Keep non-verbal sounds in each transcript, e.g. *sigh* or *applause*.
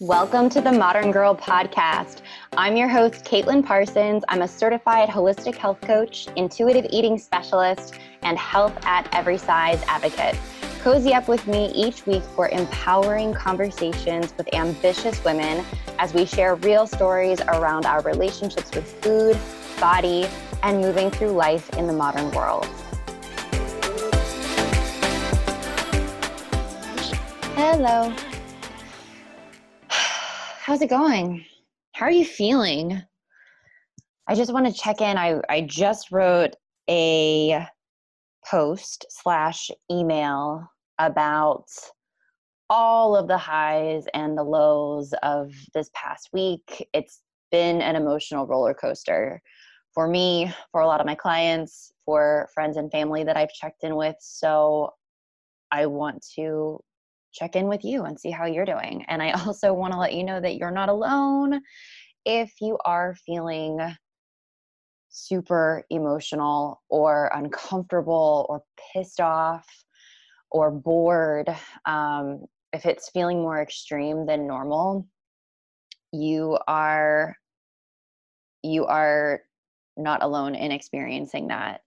Welcome to the Modern Girl Podcast. I'm your host, Caitlin Parsons. I'm a certified holistic health coach, intuitive eating specialist, and health at every size advocate. Cozy up with me each week for empowering conversations with ambitious women as we share real stories around our relationships with food, body, and moving through life in the modern world. Hello. How's it going? How are you feeling? I just want to check in. I, I just wrote a post slash email about all of the highs and the lows of this past week. It's been an emotional roller coaster for me, for a lot of my clients, for friends and family that I've checked in with. So I want to check in with you and see how you're doing. And I *laughs* also want to let you know that you're not alone if you are feeling super emotional or uncomfortable or pissed off or bored. Um, if it's feeling more extreme than normal, you are you are not alone in experiencing that.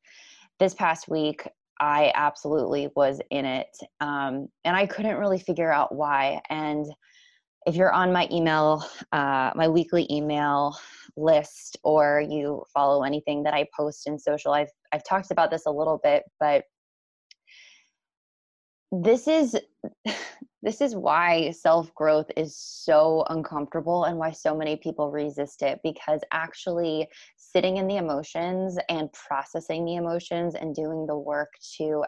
This past week, I absolutely was in it. Um, and I couldn't really figure out why. And if you're on my email, uh, my weekly email list, or you follow anything that I post in social, I've, I've talked about this a little bit, but this is this is why self growth is so uncomfortable and why so many people resist it because actually sitting in the emotions and processing the emotions and doing the work to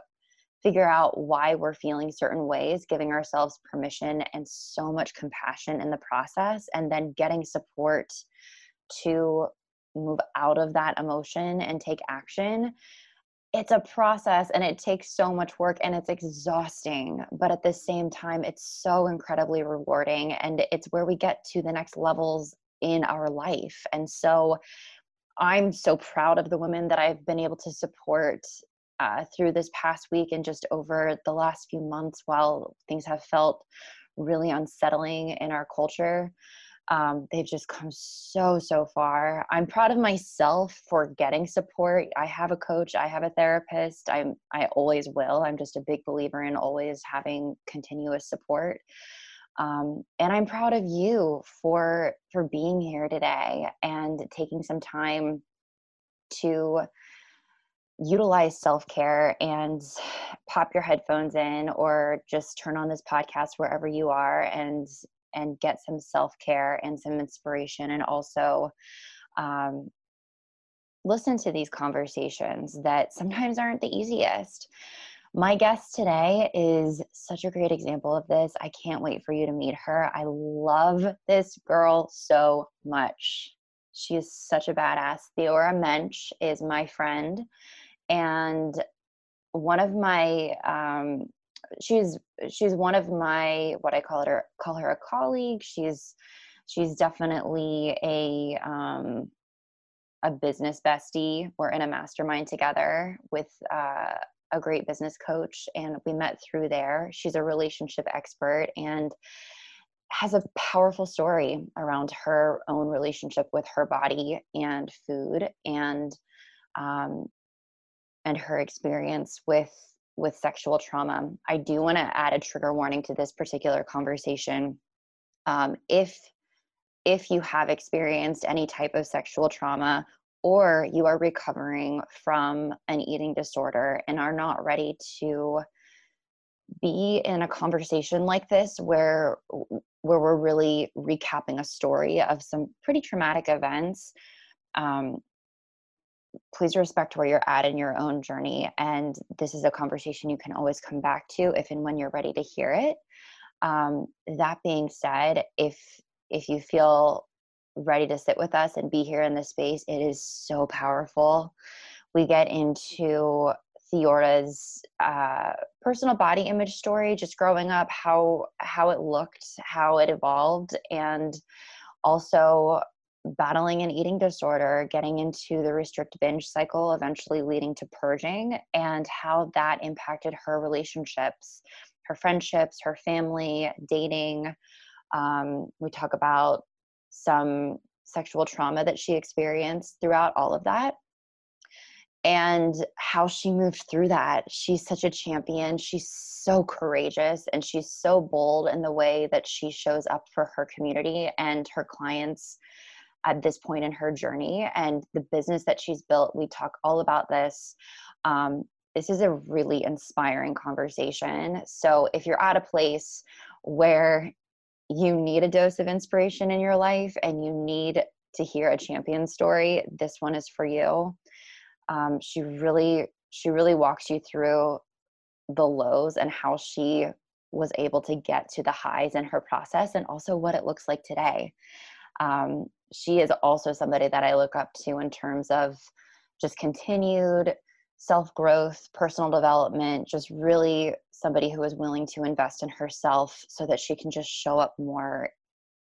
figure out why we're feeling certain ways, giving ourselves permission and so much compassion in the process, and then getting support to move out of that emotion and take action it's a process and it takes so much work and it's exhausting but at the same time it's so incredibly rewarding and it's where we get to the next levels in our life and so i'm so proud of the women that i've been able to support uh, through this past week and just over the last few months while things have felt really unsettling in our culture um, they've just come so so far. I'm proud of myself for getting support. I have a coach i have a therapist i'm i always will. I'm just a big believer in always having continuous support. Um, and i'm proud of you for for being here today and taking some time to utilize self-care and pop your headphones in or just turn on this podcast wherever you are and and get some self care and some inspiration, and also um, listen to these conversations that sometimes aren't the easiest. My guest today is such a great example of this. I can't wait for you to meet her. I love this girl so much. She is such a badass. Theora Moench is my friend and one of my um, she's she's one of my what I call her call her a colleague. She's she's definitely a um, a business bestie. We're in a mastermind together with uh, a great business coach, and we met through there. She's a relationship expert and has a powerful story around her own relationship with her body and food and um, and her experience with with sexual trauma. I do want to add a trigger warning to this particular conversation. Um, if if you have experienced any type of sexual trauma or you are recovering from an eating disorder and are not ready to be in a conversation like this where where we're really recapping a story of some pretty traumatic events um, please respect where you're at in your own journey. And this is a conversation you can always come back to if and when you're ready to hear it. Um, that being said, if if you feel ready to sit with us and be here in this space, it is so powerful. We get into Theora's uh, personal body image story, just growing up, how how it looked, how it evolved, and also battling an eating disorder, getting into the restrict binge cycle, eventually leading to purging, and how that impacted her relationships, her friendships, her family, dating, Um, we talk about some sexual trauma that she experienced throughout all of that and how she moved through that. She's such a champion. She's so courageous and she's so bold in the way that she shows up for her community and her clients at this point in her journey and the business that she's built. We talk all about this. Um, this is a really inspiring conversation. So if you're at a place where you need a dose of inspiration in your life and you need to hear a champion story, this one is for you. Um, she really, she really walks you through the lows and how she was able to get to the highs in her process and also what it looks like today. Um, she is also somebody that I look up to in terms of just continued self growth, personal development, just really somebody who is willing to invest in herself so that she can just show up more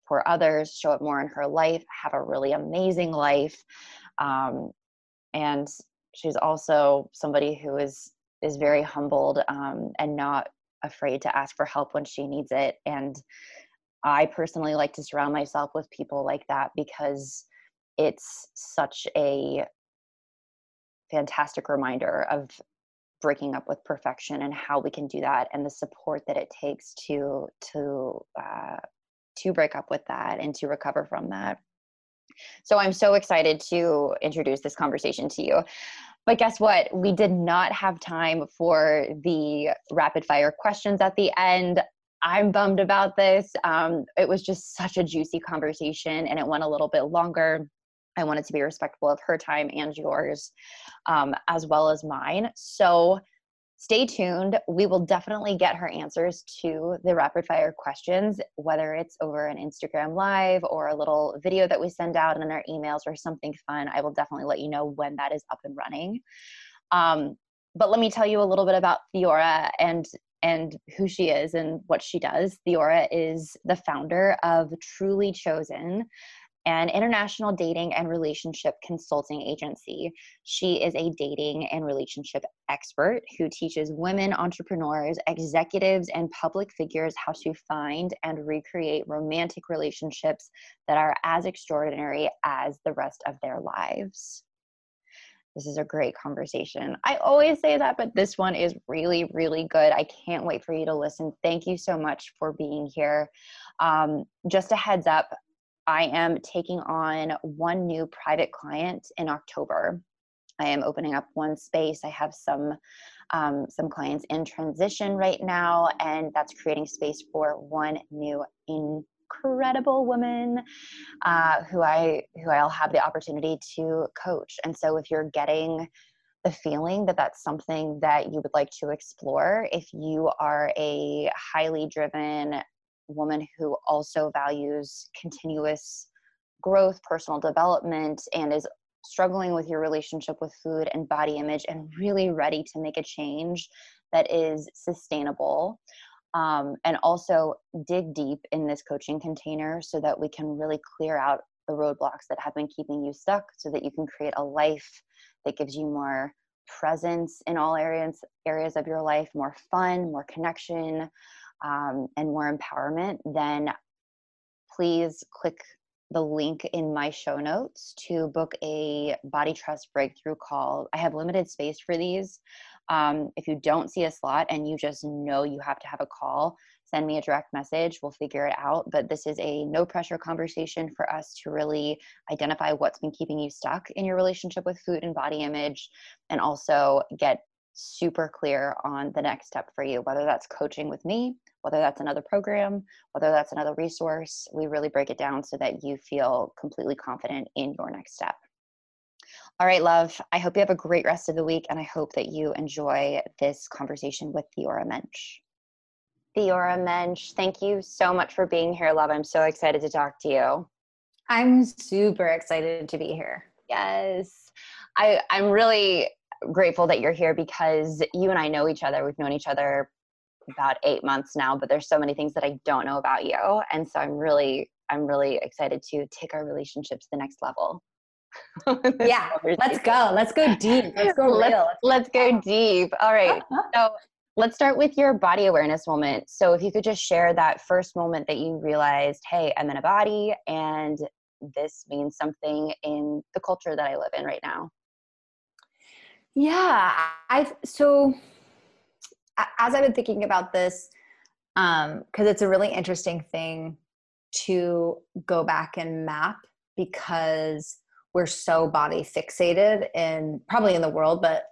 for others, show up more in her life, have a really amazing life. Um, and she's also somebody who is is very humbled um, and not afraid to ask for help when she needs it and i personally like to surround myself with people like that because it's such a fantastic reminder of breaking up with perfection and how we can do that and the support that it takes to to uh, to break up with that and to recover from that. So i'm so excited to introduce this conversation to you. But guess what? We did not have time for the rapid fire questions at the end i'm bummed about this um, it was just such a juicy conversation and it went a little bit longer I wanted to be respectful of her time and yours, um, as well as mine. So stay tuned. We will definitely get her answers to the rapid fire questions, whether it's over an Instagram live or a little video that we send out in our emails or something fun. I will definitely let you know when that is up and running. Um, but let me tell you a little bit about Theora and and who she is and what she does. Theora is the founder of Truly Chosen, an international dating and relationship consulting agency. She is a dating and relationship expert who teaches women entrepreneurs, executives, and public figures how to find and recreate romantic relationships that are as extraordinary as the rest of their lives. This is a great conversation. I always say that, but this one is really, really good. I can't wait for you to listen. Thank you so much for being here. Um, just a heads up, I am taking on one new private client in October. I am opening up one space. I have some um, some clients in transition right now, and that's creating space for one new incredible woman uh, who I who I'll have the opportunity to coach. And so, if you're getting the feeling that that's something that you would like to explore, if you are a highly driven woman who also values continuous growth, personal development, and is struggling with your relationship with food and body image and really ready to make a change that is sustainable. Um, and also dig deep in this coaching container so that we can really clear out the roadblocks that have been keeping you stuck so that you can create a life that gives you more presence in all areas areas of your life more fun more connection um, and more empowerment, then please click the link in my show notes to book a body trust breakthrough call. I have limited space for these. Um, if you don't see a slot and you just know you have to have a call, send me a direct message. We'll figure it out. But this is a no pressure conversation for us to really identify what's been keeping you stuck in your relationship with food and body image and also get super clear on the next step for you, whether that's coaching with me, whether that's another program, whether that's another resource. We really break it down so that you feel completely confident in your next step. All right, love. I hope you have a great rest of the week, and I hope that you enjoy this conversation with Theora Moench. Theora Moench, thank you so much for being here, love. I'm so excited to talk to you. I'm super excited to be here. Yes. I, I'm really grateful that you're here because you and I know each other. We've known each other about eight months now, but there's so many things that I don't know about you. And so I'm really, I'm really excited to take our relationship to the next level. *laughs* yeah, let's go. Let's go deep. Let's go real. Let's, let's go deep. All right. *laughs* so let's start with your body awareness moment. So, if you could just share that first moment that you realized, hey, I'm in a body and this means something in the culture that I live in right now. Yeah, I so as I've been thinking about this, um, because it's a really interesting thing to go back and map because we're so body fixated and probably in the world, but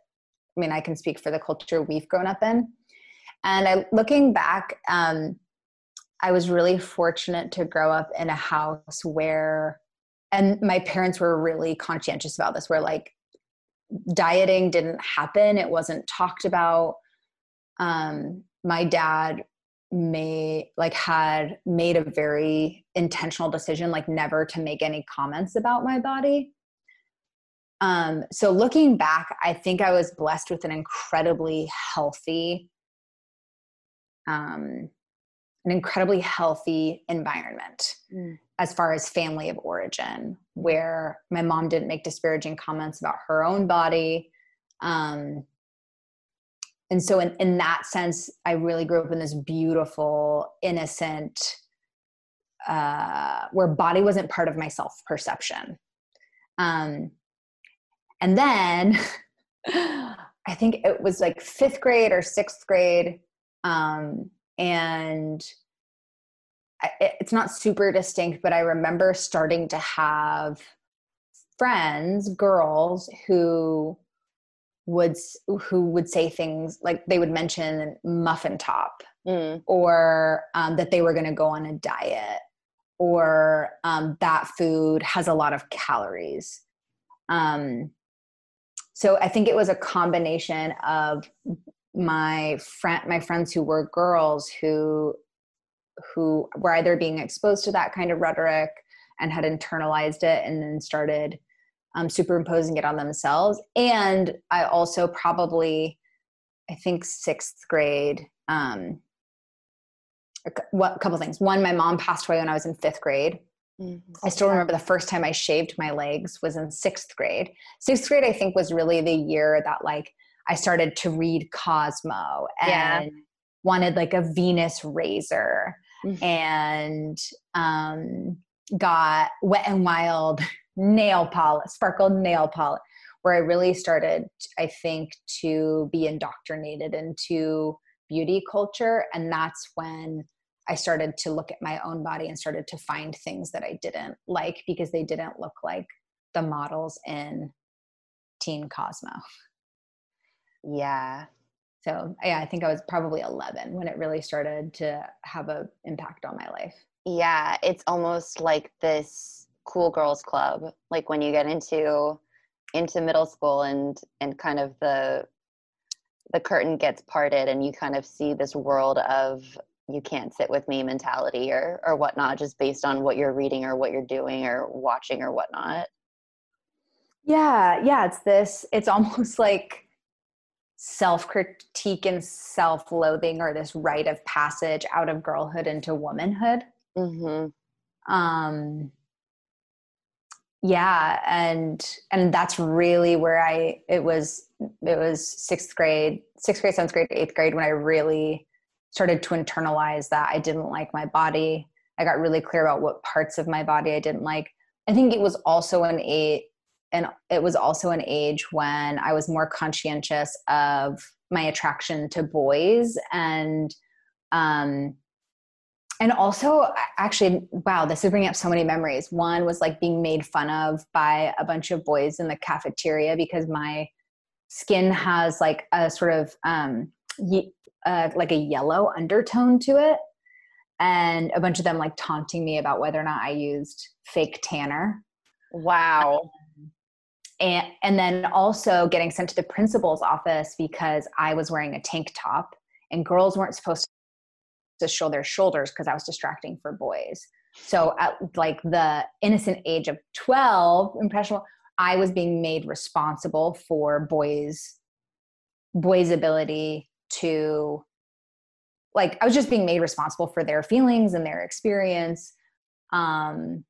I mean, I can speak for the culture we've grown up in. And I, looking back, um, I was really fortunate to grow up in a house where, and my parents were really conscientious about this, where like dieting didn't happen, it wasn't talked about. Um, my dad may like had made a very intentional decision like never to make any comments about my body um so looking back i think i was blessed with an incredibly healthy um an incredibly healthy environment mm. as far as family of origin where my mom didn't make disparaging comments about her own body um and so in, in that sense i really grew up in this beautiful innocent uh, where body wasn't part of my self perception um, and then *laughs* i think it was like fifth grade or sixth grade um, and I, it's not super distinct but i remember starting to have friends girls who would who would say things like they would mention muffin top mm. or um, that they were going to go on a diet or um, that food has a lot of calories um, so i think it was a combination of my friend my friends who were girls who who were either being exposed to that kind of rhetoric and had internalized it and then started um, superimposing it on themselves. And I also probably, I think sixth grade, um, what a couple things. One, my mom passed away when I was in fifth grade. Mm-hmm. I still remember the first time I shaved my legs was in sixth grade. Sixth grade, I think, was really the year that like I started to read Cosmo and yeah. wanted like a Venus razor mm-hmm. and um, got Wet and Wild nail polish, sparkled nail polish, where I really started, I think, to be indoctrinated into beauty culture. And that's when I started to look at my own body and started to find things that I didn't like because they didn't look like the models in Teen Cosmo. Yeah. So yeah, I think I was probably 11 when it really started to have an impact on my life. Yeah, it's almost like this cool girls club like when you get into into middle school and and kind of the the curtain gets parted and you kind of see this world of you can't sit with me mentality or or whatnot just based on what you're reading or what you're doing or watching or whatnot yeah yeah it's this it's *laughs* almost like self critique and self loathing or this rite of passage out of girlhood into womanhood mm-hmm. um yeah and and that's really where i it was it was sixth grade sixth grade seventh grade eighth grade when i really started to internalize that i didn't like my body. I got really clear about what parts of my body i didn't like. I think it was also an age and it was also an age when i was more conscientious of my attraction to boys and um and also actually wow this is bringing up so many memories. One was like being made fun of by a bunch of boys in the cafeteria because my skin has like a sort of um uh, like a yellow undertone to it. And a bunch of them like taunting me about whether or not i used fake tanner. Wow. Um, and and then also getting sent to the principal's office because i was wearing a tank top and girls weren't supposed to show their shoulders because I was distracting for boys. So at like the innocent age of 12, impressionable, I was being made responsible for boys boys' ability to like I was just being made responsible for their feelings and their experience. Um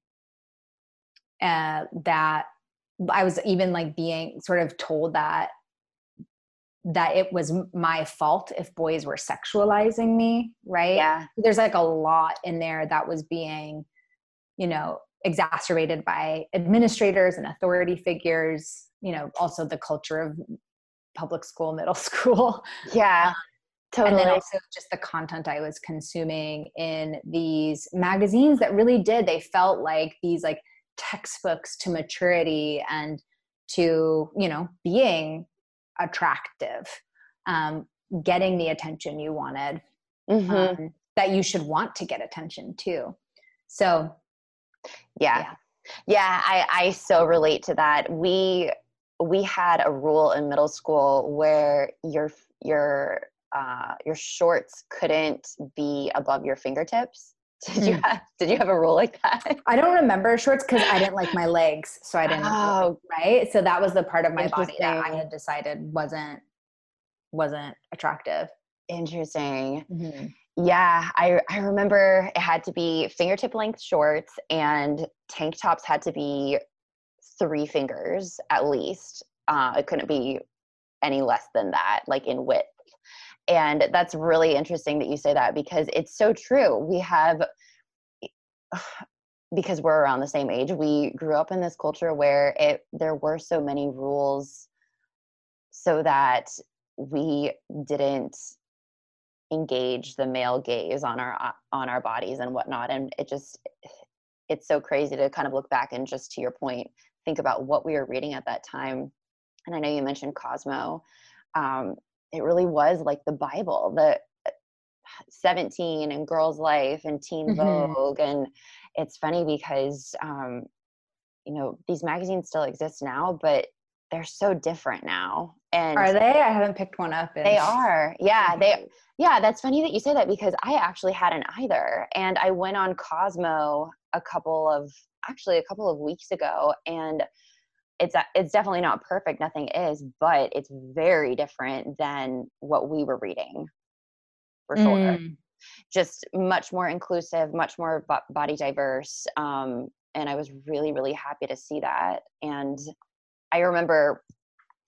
uh, that I was even like being sort of told that that it was my fault if boys were sexualizing me, right? Yeah. There's like a lot in there that was being, you know, exacerbated by administrators and authority figures, you know, also the culture of public school, middle *laughs* school. Yeah. Totally. And then also just the content I was consuming in these magazines that really did, they felt like these like textbooks to maturity and to, you know, being attractive, um, getting the attention you wanted, mm-hmm. um, that you should want to get attention too. So, yeah. yeah. Yeah, I, I so relate to that. We we had a rule in middle school where your your uh, your shorts couldn't be above your fingertips. *laughs* Did you hmm. have Did you have a rule like that? *laughs* I don't remember shorts because I didn't like my legs, so I didn't. Oh, right. So that was the part of my body that I had decided wasn't wasn't attractive. Interesting. Mm-hmm. Yeah, I I remember it had to be fingertip length shorts and tank tops had to be three fingers at least. Uh, it couldn't be any less than that, like in width. And that's really interesting that you say that because it's so true. We have, *sighs* because we're around the same age, we grew up in this culture where it there were so many rules so that we didn't engage the male gaze on our on our bodies and whatnot and it just it's so crazy to kind of look back and just to your point think about what we were reading at that time and i know you mentioned cosmo um, it really was like the Bible, the uh, 17 and Girls Life and Teen mm-hmm. Vogue. And it's funny because, um, you know, these magazines still exist now, but they're so different now. And are they? I haven't picked one up. In- they are. Yeah. They, *laughs* yeah. That's funny that you say that because I actually hadn't either. And I went on Cosmo a couple of, actually a couple of weeks ago and it's it's definitely not perfect nothing is but it's very different than what we were reading for sure mm. just much more inclusive much more body diverse um, and i was really really happy to see that and i remember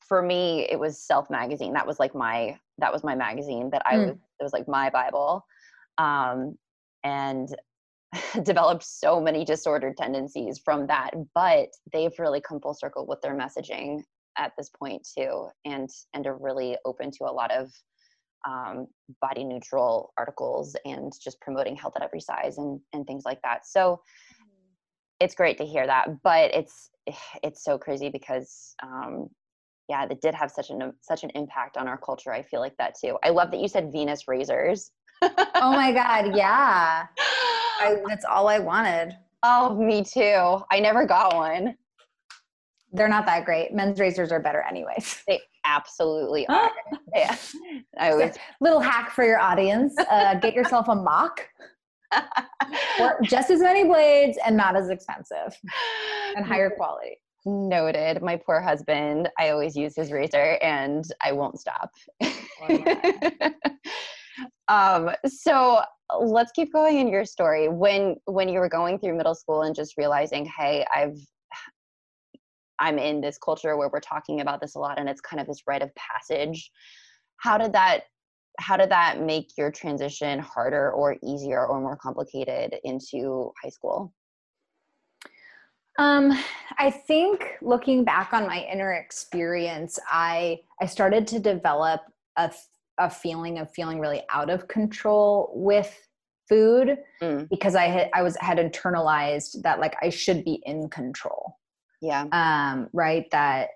for me it was self magazine that was like my that was my magazine that i mm. was it was like my bible um, and *laughs* developed so many disordered tendencies from that but they've really come full circle with their messaging at this point too and and are really open to a lot of um, body neutral articles and just promoting health at every size and and things like that. So mm-hmm. it's great to hear that but it's *sighs* it's so crazy because um, yeah that did have such an such an impact on our culture i feel like that too. I love that you said venus razors. Oh my god *laughs* yeah I, that's all I wanted. Oh, me too. I never got one. They're not that great. Men's razors are better, anyways. *laughs* They absolutely *laughs* are. yeah. I always little hack for your audience: uh, get yourself a mock. *laughs* or just as many blades and not as expensive and higher quality. Noted. My poor husband. I always use his razor, and I won't stop. Um, so let's keep going in your story. When when you were going through middle school and just realizing hey i've i'm in this culture where we're talking about this a lot and it's kind of this rite of passage how did that how did that make your transition harder or easier or more complicated into high school? Um, I think looking back on my inner experience, I I started to develop a a feeling of feeling really out of control with food mm. because I had I was had internalized that like I should be in control. Yeah. Um, right. That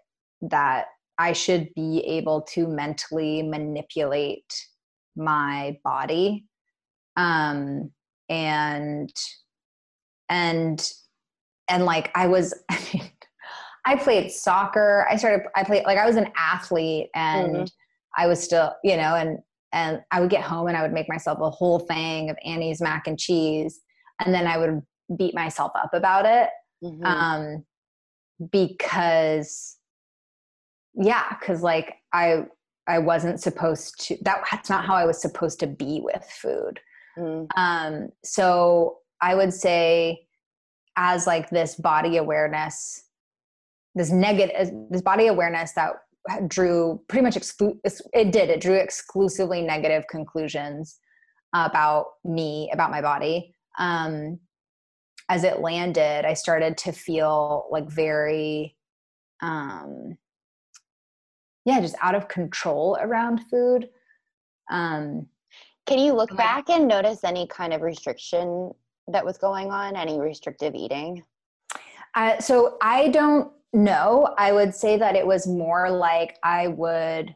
that I should be able to mentally manipulate my body. Um and and and like I was *laughs* I mean I played soccer. I started I played like I was an athlete and mm I was still, you know, and and I would get home and I would make myself a whole thing of Annie's mac and cheese, and then I would beat myself up about it mm-hmm. um, because, yeah, because like I I wasn't supposed to. That, that's not how I was supposed to be with food. Mm. Um, so I would say, as like this body awareness, this negative, this body awareness that drew pretty much exclu- it did it drew exclusively negative conclusions about me about my body. Um, as it landed i started to feel like very um, yeah just out of control around food. Um, can you look back and notice any kind of restriction that was going on any restrictive eating? Uh, so i don't know i would say that it was more like i would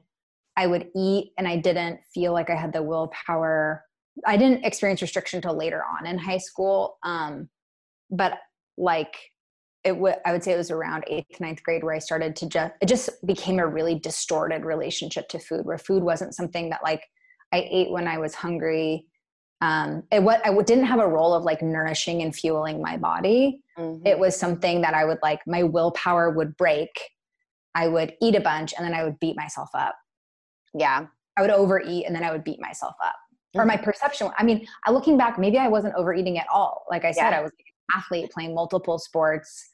i would eat and i didn't feel like i had the willpower. I didn't experience restriction until later on in high school um, but like it would i would say it was around eighth ninth grade where i started to just it just became a really distorted relationship to food where food wasn't something that like i ate when i was hungry um it what i didn't have a role of like nourishing and fueling my body mm-hmm. it was something that i would like my willpower would break i would eat a bunch and then i would beat myself up yeah i would overeat and then i would beat myself up mm-hmm. or my mm-hmm. perception i mean looking back maybe i wasn't overeating at all like i said yeah. i was athlete playing multiple sports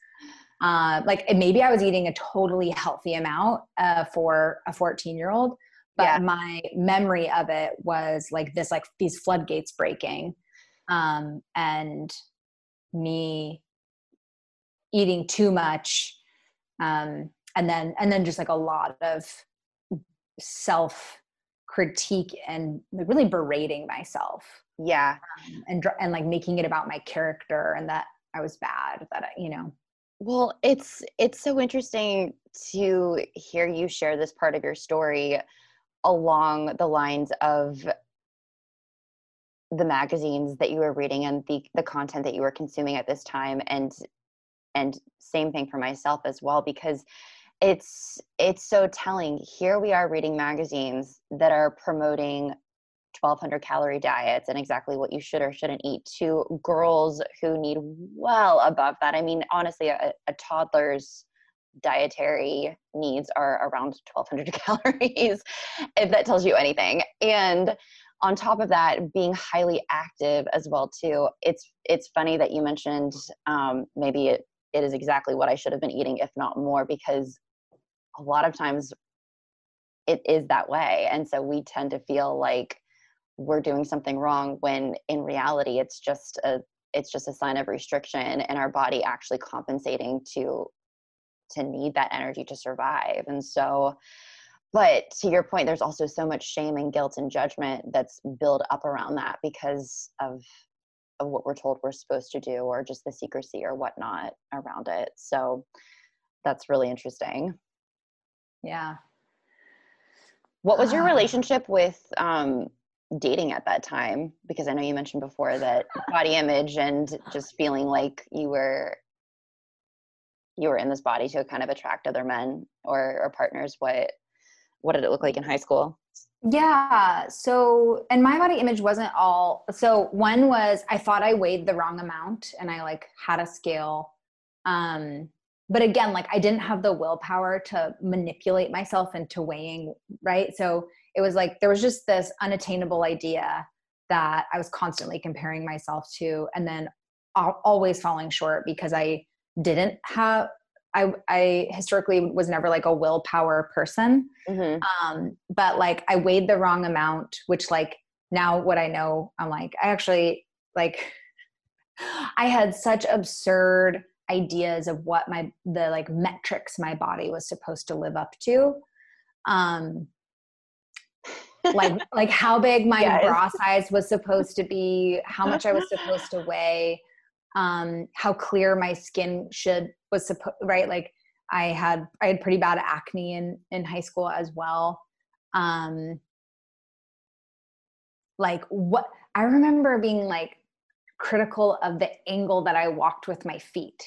uh, like maybe i was eating a totally healthy amount uh, for a 14 year old but yeah. my memory of it was like this like these floodgates breaking um, and me eating too much um, and then and then just like a lot of self critique and really berating myself yeah um, and and like making it about my character and that i was bad that I, you know well it's it's so interesting to hear you share this part of your story along the lines of the magazines that you were reading and the the content that you were consuming at this time and and same thing for myself as well because it's it's so telling here we are reading magazines that are promoting 1200 calorie diets and exactly what you should or shouldn't eat to girls who need well above that. I mean, honestly, a, a toddler's dietary needs are around 1200 *laughs* calories, if that tells you anything. And on top of that, being highly active as well too. It's it's funny that you mentioned um, maybe it it is exactly what I should have been eating, if not more, because a lot of times it is that way. And so we tend to feel like we're doing something wrong when in reality it's just a it's just a sign of restriction and our body actually compensating to to need that energy to survive. And so but to your point there's also so much shame and guilt and judgment that's built up around that because of of what we're told we're supposed to do or just the secrecy or whatnot around it. So that's really interesting. Yeah. What was your relationship with um, dating at that time? Because i know you mentioned before that body image and just feeling like you were you were in this body to kind of attract other men or, or partners what what did it look like in high school? Yeah so and my body image wasn't all so one was i thought i weighed the wrong amount and i like had a scale um but again like i didn't have the willpower to manipulate myself into weighing right? So it was like there was just this unattainable idea that I was constantly comparing myself to and then always falling short because I didn't have I, I historically was never like a willpower person. Mm-hmm. Um, but like I weighed the wrong amount, which like now what I know, I'm like, I actually like *laughs* I had such absurd ideas of what my the like metrics my body was supposed to live up to. Um, like *laughs* like how big my yes. bra size was supposed to be, how much I was *laughs* supposed to weigh, um, how clear my skin should was supposed right. Like I had I had pretty bad acne in in high school as well. Um, like what I remember being like critical of the angle that I walked with my feet.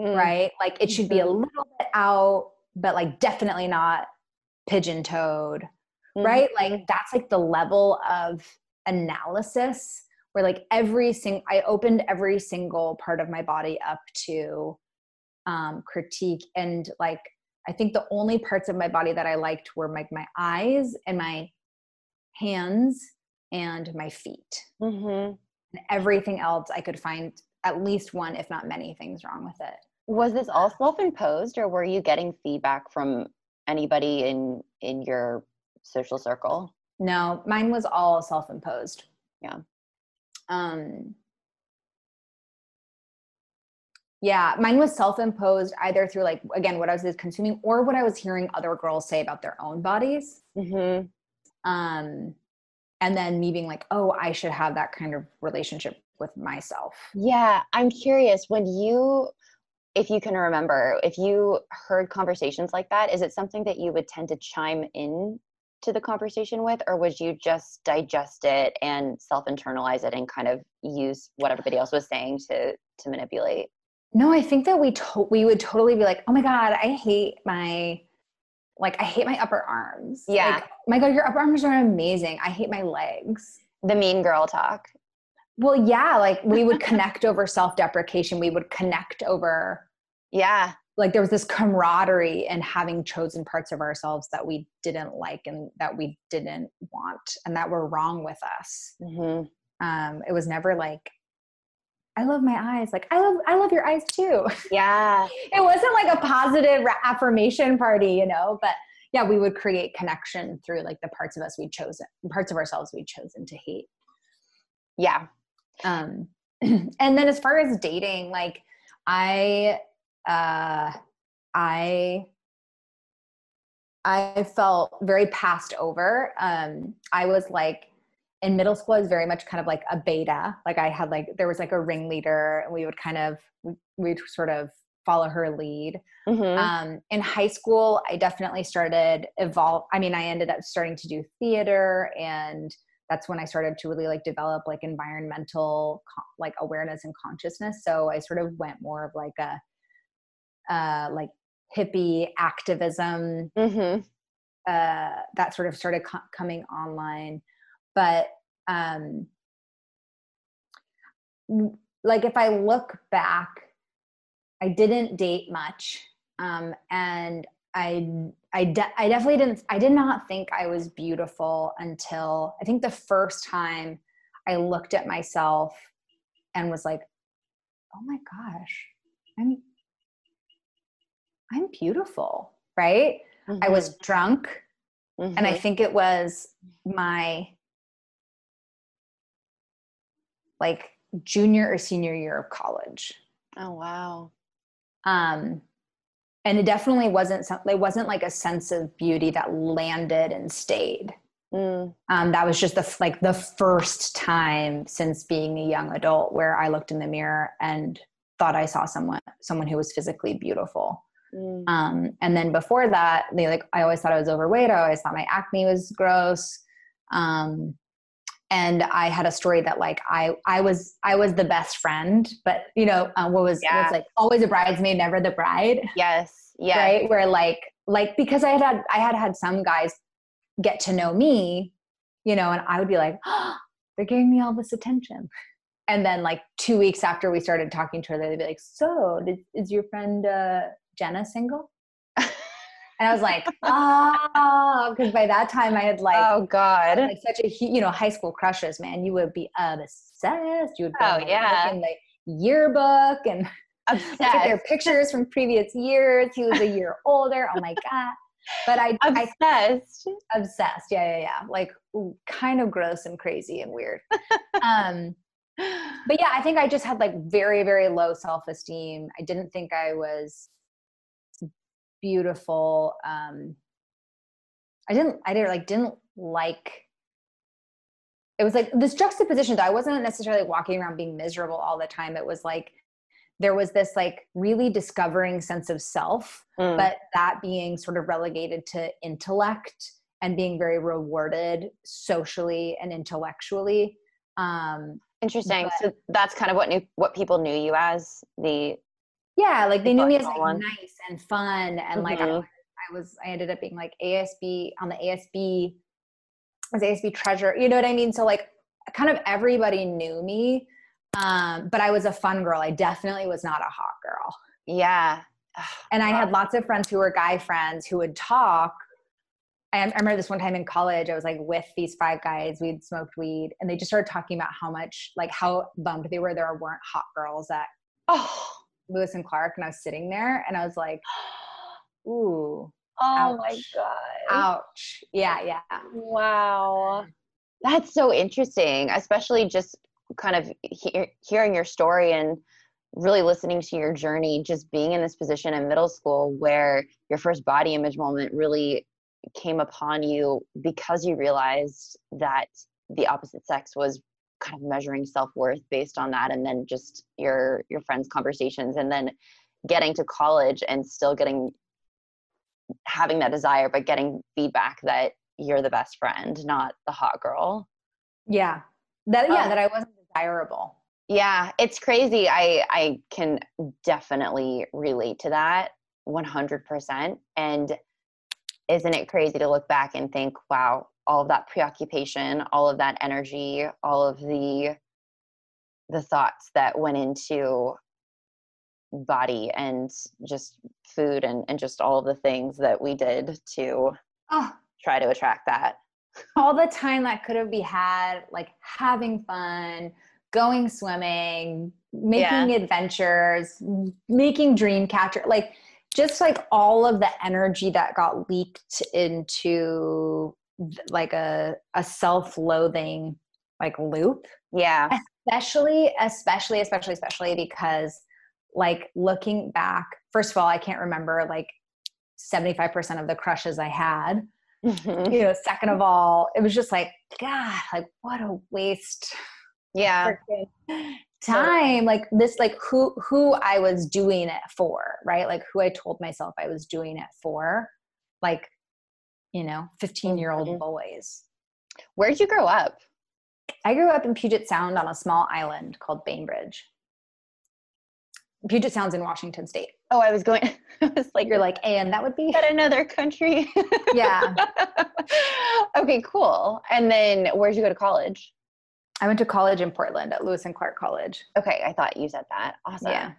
Mm. Right? Like it should be a mm-hmm. little bit out, but like definitely not pigeon toed mm-hmm. right? Like that's like the level of analysis where like every single I opened every single part of my body up to um, critique and like I think the only parts of my body that I liked were like my eyes and my hands and my feet. Mm-hmm. And everything else I could find at least one, if not many things wrong with it. Was this all self imposed or were you getting feedback from anybody in in your social circle? No, mine was all self-imposed. Yeah. Um yeah, mine was self-imposed either through like again what I was consuming or what I was hearing other girls say about their own bodies. Mm-hmm. Um and then me being like, "Oh, I should have that kind of relationship with myself." Yeah, I'm curious when you if you can remember, if you heard conversations like that, is it something that you would tend to chime in to the conversation with, or would you just digest it and self internalize it and kind of use what everybody else was saying to to manipulate? No, I think that we to- we would totally be like, "Oh my god, I hate my like I hate my upper arms." Yeah. Like, oh my god, your upper arms are amazing. I hate my legs. The mean girl talk. Well, yeah, like we would *laughs* connect over self-deprecation. We would connect over Yeah. Like there was this camaraderie in having chosen parts of ourselves that we didn't like and that we didn't want and that were wrong with us. hmm Um, it was never like, I love my eyes. Like I love, I love your eyes too. *laughs* Yeah. it wasn't like a positive affirmation party, you know. But yeah, we would create connection through like the parts of us we'd chosen, parts of ourselves we'd chosen to hate. Yeah. um *clears throat* and then as far as dating like i uh i i felt very passed over. Um i was like in middle school i was very much kind of like a beta. Like i had like there was like a ringleader and we would kind of we'd sort of follow her lead. Hmm um, in high school i definitely started evolve i mean i ended up starting to do theater and that's when i started to really like develop like environmental like awareness and consciousness. So i sort of went more of like a uh, like hippie activism hmm uh, that sort of started co- coming online. But um like if i look back i didn't date much um and i I, de- I definitely didn't i did not think i was beautiful until i think the first time i looked at myself and was like oh my gosh i'm i'm beautiful right i was drunk and i Mhm. think it was my like junior or senior year of college oh wow. um and it definitely wasn't some, it wasn't like a sense of beauty that landed and stayed Mm. um that was just the like the first time since being a young adult where i looked in the mirror and thought i saw someone someone who was physically beautiful Mm. um, and then before that, they like I always thought I was overweight. I always thought my acne was gross. Um, and I had a story that like I I was I was the best friend, but you know uh, what was Yeah. was like always a bridesmaid, never the bride, Yes. Yeah. right? Where like like because I had had I had had some guys get to know me, you know, and I would be like, oh, *gasps* they're giving me all this attention. And then like two weeks after we started talking to her, they'd be like, so did, is your friend uh, Jenna single? And I was like, oh, because by that time I had like, oh God. like such a you know high school crushes, man. You would be obsessed. You would go Oh, yeah. look in the yearbook and *laughs* look at their pictures from previous years. He was a year older. Oh my god! But I, I Obsessed. obsessed. Yeah, yeah, yeah. Like ooh, kind of gross and crazy and weird. um, but yeah, I think I just had like very, very low self esteem. I didn't think I was beautiful. Um, I didn't, I didn't like, didn't like, it was like this juxtaposition that I wasn't necessarily walking around being miserable all the time. It was like, there was this like really discovering sense of self, Mm. but that being sort of relegated to intellect and being very rewarded socially and intellectually. Um, Interesting. so that's kind of what new what people knew you as the yeah like they knew me as like one. nice and fun and like I, Mhm. I was i ended up being like asb on the asb as asb treasurer you know what i mean so like kind of everybody knew me um but i was a fun girl i definitely was not a hot girl yeah. *sighs* and i had lots of friends who were guy friends who would talk I, I remember this one time in college i was like with these five guys we'd smoked weed and they just started talking about how much like how bummed they were there weren't hot girls at Oh. Lewis and clark and i was sitting there and i was like *gasps* ooh Oh ouch. my god. Ouch. Yeah, yeah. Wow. That's so interesting, especially just kind of he- hearing your story and really listening to your journey, just being in this position in middle school where your first body image moment really came upon you because you realized that the opposite sex was kind of measuring self-worth based on that and then just your your friends conversations and then getting to college and still getting having that desire but getting feedback that you're the best friend not the hot girl. Yeah. That yeah um, that i wasn't desirable. Yeah it's crazy. I i can definitely relate to that 100% and isn't it crazy to look back and think wow all of that preoccupation all of that energy all of the the thoughts that went into body and just food and, and just all of the things that we did to oh. try to attract that all the time that could have be had like having fun going swimming making yeah. adventures making dream catcher like just like all of the energy that got leaked into like a a self-loathing like loop. Yeah. Especially especially especially especially because like looking back first of all i can't remember like 75% of the crushes i had. Mm-hmm. you know second of all it was just like god like what a waste yeah. time. Like this like who who i was doing it for right? Like who i told myself i was doing it for. Like you know 15 year old mm-hmm. boys where'd you grow up i grew up in puget sound on a small island called bainbridge Puget Sound's in Washington State. Oh, I was going. *laughs* I was like, you're like, and that would be at another country. *laughs* yeah. *laughs* okay, cool. And then, where'd you go to college? I went to college in Portland at Lewis and Clark College. Okay, I thought you said that. Awesome. Yeah.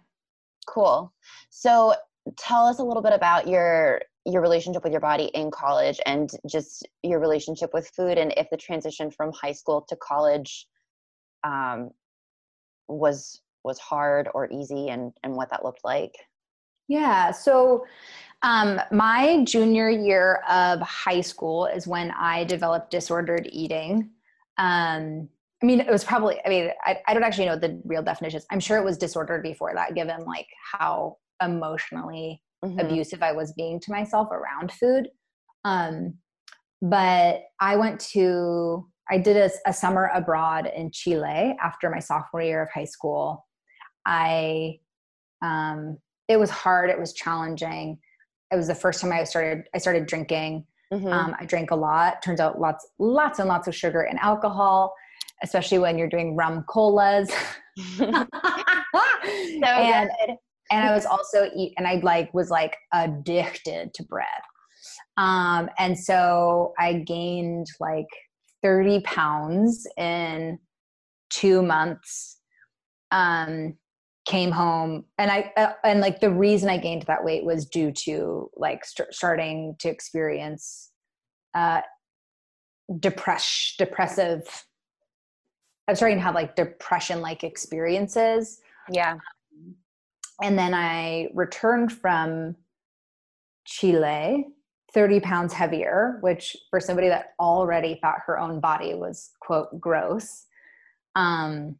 Cool. So, tell us a little bit about your your relationship with your body in college and just your relationship with food and if the transition from high school to college um, was was hard or easy and and what that looked like? Yeah so um, my junior year of high school is when i developed disordered eating. Um, i mean it was probably i mean I, I don't actually know the real definitions. I'm sure it was disordered before that given like how emotionally mm-hmm. abusive i was being to myself around food um, but i went to I did a, a, summer abroad in Chile after my sophomore year of high school. I um, it was hard. It was challenging. It was the first time I started. I started drinking. Mm-hmm. Um, I drank a lot. Turns out lots, lots and lots of sugar and alcohol, especially when you're doing rum colas. *laughs* *laughs* so and, good. And I was also eat, and I like was like addicted to bread. Um, and so I gained like 30 pounds in two months. Um, came home and i uh, and like the reason i gained that weight was due to like st- starting to experience uh depress depressive i'm starting to have like depression like experiences yeah and then i returned from chile 30 pounds heavier which for somebody that already thought her own body was quote gross um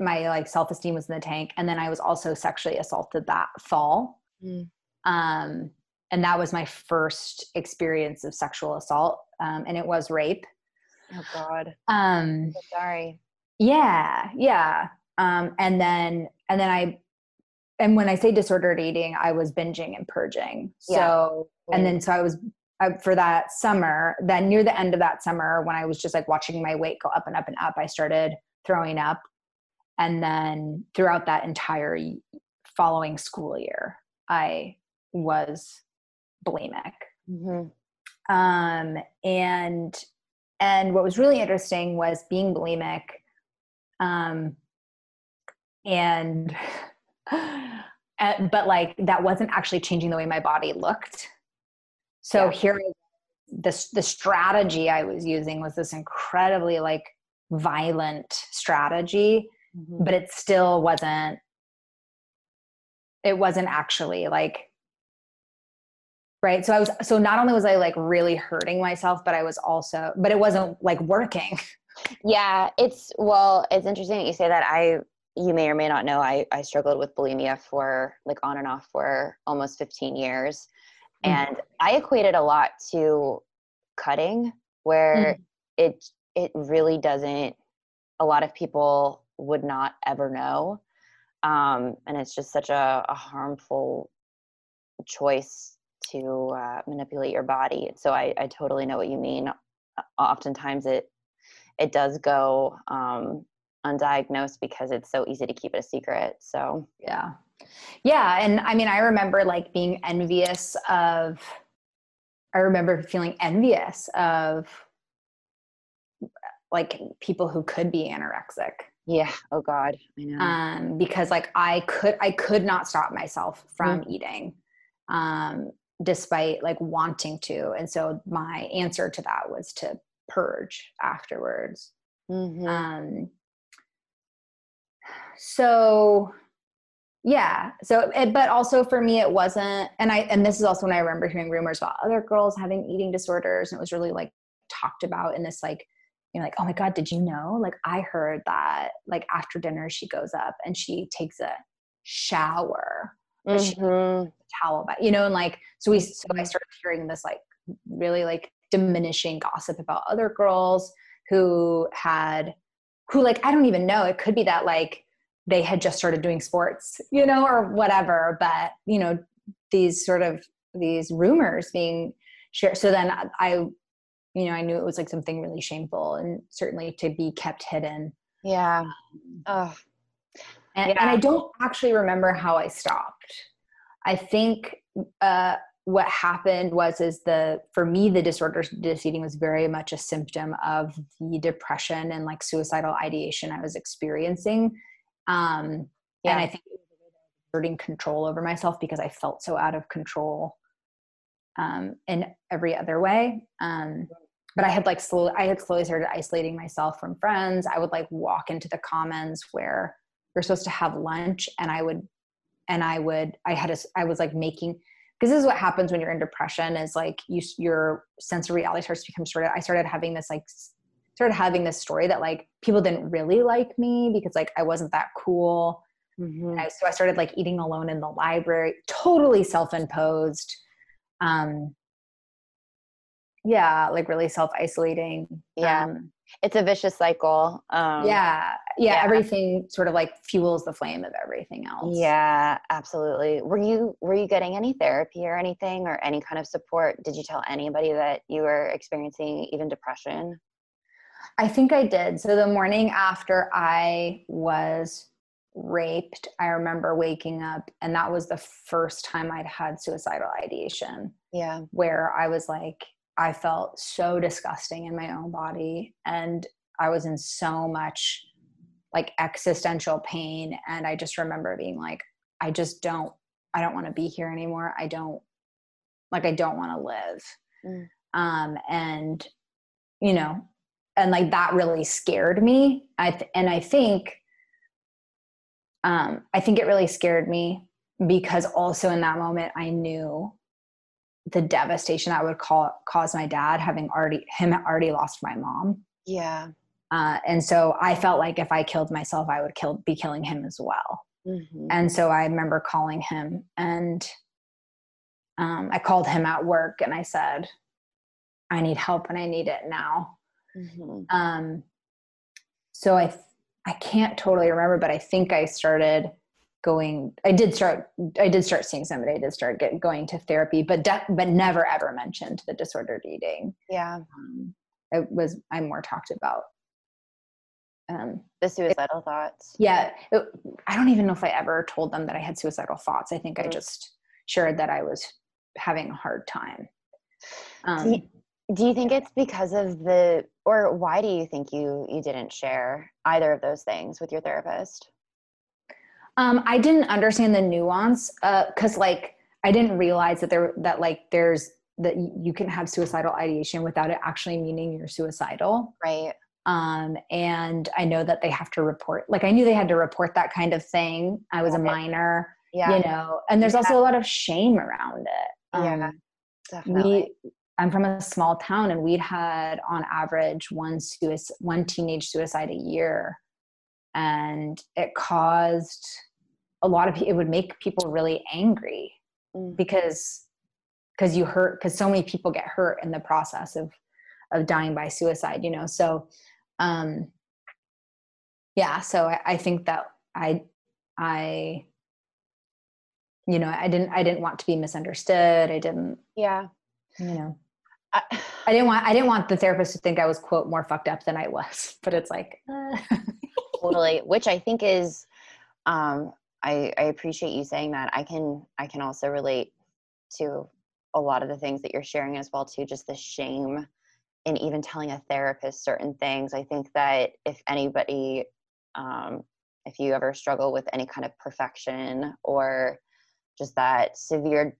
my like self-esteem was in the tank. And then i was also sexually assaulted that fall. Mm. um, and that was my first experience of sexual assault um, and it was rape. Oh god. Um so sorry. yeah yeah. Um and then and then i and when i say disordered eating i was binging and purging so yeah. and then so i was uh, for that summer then near the end of that summer when i was just like watching my weight go up and up and up i started throwing up and then throughout that entire following school year i was bulimic mm-hmm. um, and and what was really interesting was being bulimic um, and *laughs* but like that wasn't actually changing the way my body looked so yeah. here the, the strategy i was using was this incredibly like violent strategy mm-hmm. but it still wasn't it wasn't actually like right so i was so not only was i like really hurting myself but i was also but it wasn't like working yeah it's well it's interesting that you say that i you may or may not know i i struggled with bulimia for like on and off for almost 15 years mm. and i equated a lot to cutting where mm. it it really doesn't a lot of people would not ever know um, and it's just such a, a harmful choice to uh, manipulate your body so I, I totally know what you mean oftentimes it it does go um, undiagnosed because it's so easy to keep it a secret so. Yeah. Yeah and i mean i remember like being envious of i remember feeling envious of like people who could be anorexic. Yeah oh god i know. Um because like i could i could not stop myself from mm-hmm. eating um despite like wanting to and so my answer to that was to purge afterwards. Mm-hmm. um so yeah so it, but also for me it wasn't and i and this is also when i remember hearing rumors about other girls having eating disorders and it was really like talked about in this like you know like oh my god did you know like i heard that like after dinner she goes up and she takes a shower mm-hmm. towel back you know and like so we so i mm-hmm. started hearing this like really like diminishing gossip about other girls who had who like i don't even know it could be that like they had just started doing sports you know or whatever but you know these sort of these rumors being shared so then i you know, I knew it was like something really shameful and certainly to be kept hidden. Yeah. Oh. And, yeah. and I don't actually remember how I stopped. I think uh, what happened was is the for me the disordered eating was very much a symptom of the depression and like suicidal ideation I was experiencing. Um, yeah. And I think exerting control over myself because I felt so out of control um, in every other way. Um, but I had like slowly, I had slowly started isolating myself from friends. I would like walk into the commons where you're supposed to have lunch and I would, and I would, I had a, I was like making, because this is what happens when you're in depression is like you, your sense of reality starts to become sort of, I started having this like, started having this story that like people didn't really like me because like I wasn't that cool. Mm-hmm. I, so I started like eating alone in the library, totally self-imposed. Um, yeah like really self-isolating yeah um, it's a vicious cycle um, yeah, yeah, yeah everything sort of like fuels the flame of everything else yeah absolutely were you were you getting any therapy or anything or any kind of support did you tell anybody that you were experiencing even depression i think i did so the morning after i was raped i remember waking up and that was the first time i'd had suicidal ideation yeah where i was like I felt so disgusting in my own body and I was in so much like existential pain and I just remember being like I just don't I don't want to be here anymore. I don't like I don't want to live. Mm. Um and you know and like that really scared me. I th- and I think um I think it really scared me because also in that moment I knew the devastation that would call, cause my dad having already him already lost my mom yeah uh, and so i felt like if i killed myself i would kill be killing him as well mm-hmm. and so i remember calling him and um, i called him at work and i said i need help and i need it now mm-hmm. um, so i i can't totally remember but i think i started going i did start i did start seeing somebody. I did start get, going to therapy but de- but never ever mentioned the disordered eating. Yeah. Um, it was i more talked about um, the suicidal it, thoughts. Yeah it, i don't even know if i ever told them that i had suicidal thoughts. I think mm-hmm. i just shared that i was having a hard time. Um, do, you, think it's because of the or why do you think you you didn't share either of those things with your therapist um, I didn't understand the nuance uh because, like, I didn't realize that there that like there's that you can have suicidal ideation without it actually meaning you're suicidal. Right. Um, and I know that they have to report. Like, I knew they had to report that kind of thing. I was a minor. Yeah. You know, and there's yeah. also a lot of shame around it. Um, yeah. Definitely. We, I'm from a small town, and we'd had on average one suicide, one teenage suicide a year, and it caused a lot of it would make people really angry mm. because because you hurt because so many people get hurt in the process of of dying by suicide you know? So um yeah so I, I think that i i you know i didn't i didn't want to be misunderstood. I didn't yeah. you know I, I didn't want i didn't want the therapist to think i was quote more fucked up than i was *laughs* but it's like uh. *laughs* totally which i think is um I, I appreciate you saying that i can i can also relate to a lot of the things that you're sharing as well too just the shame in even telling a therapist certain things i think that if anybody um, if you ever struggle with any kind of perfection or just that severe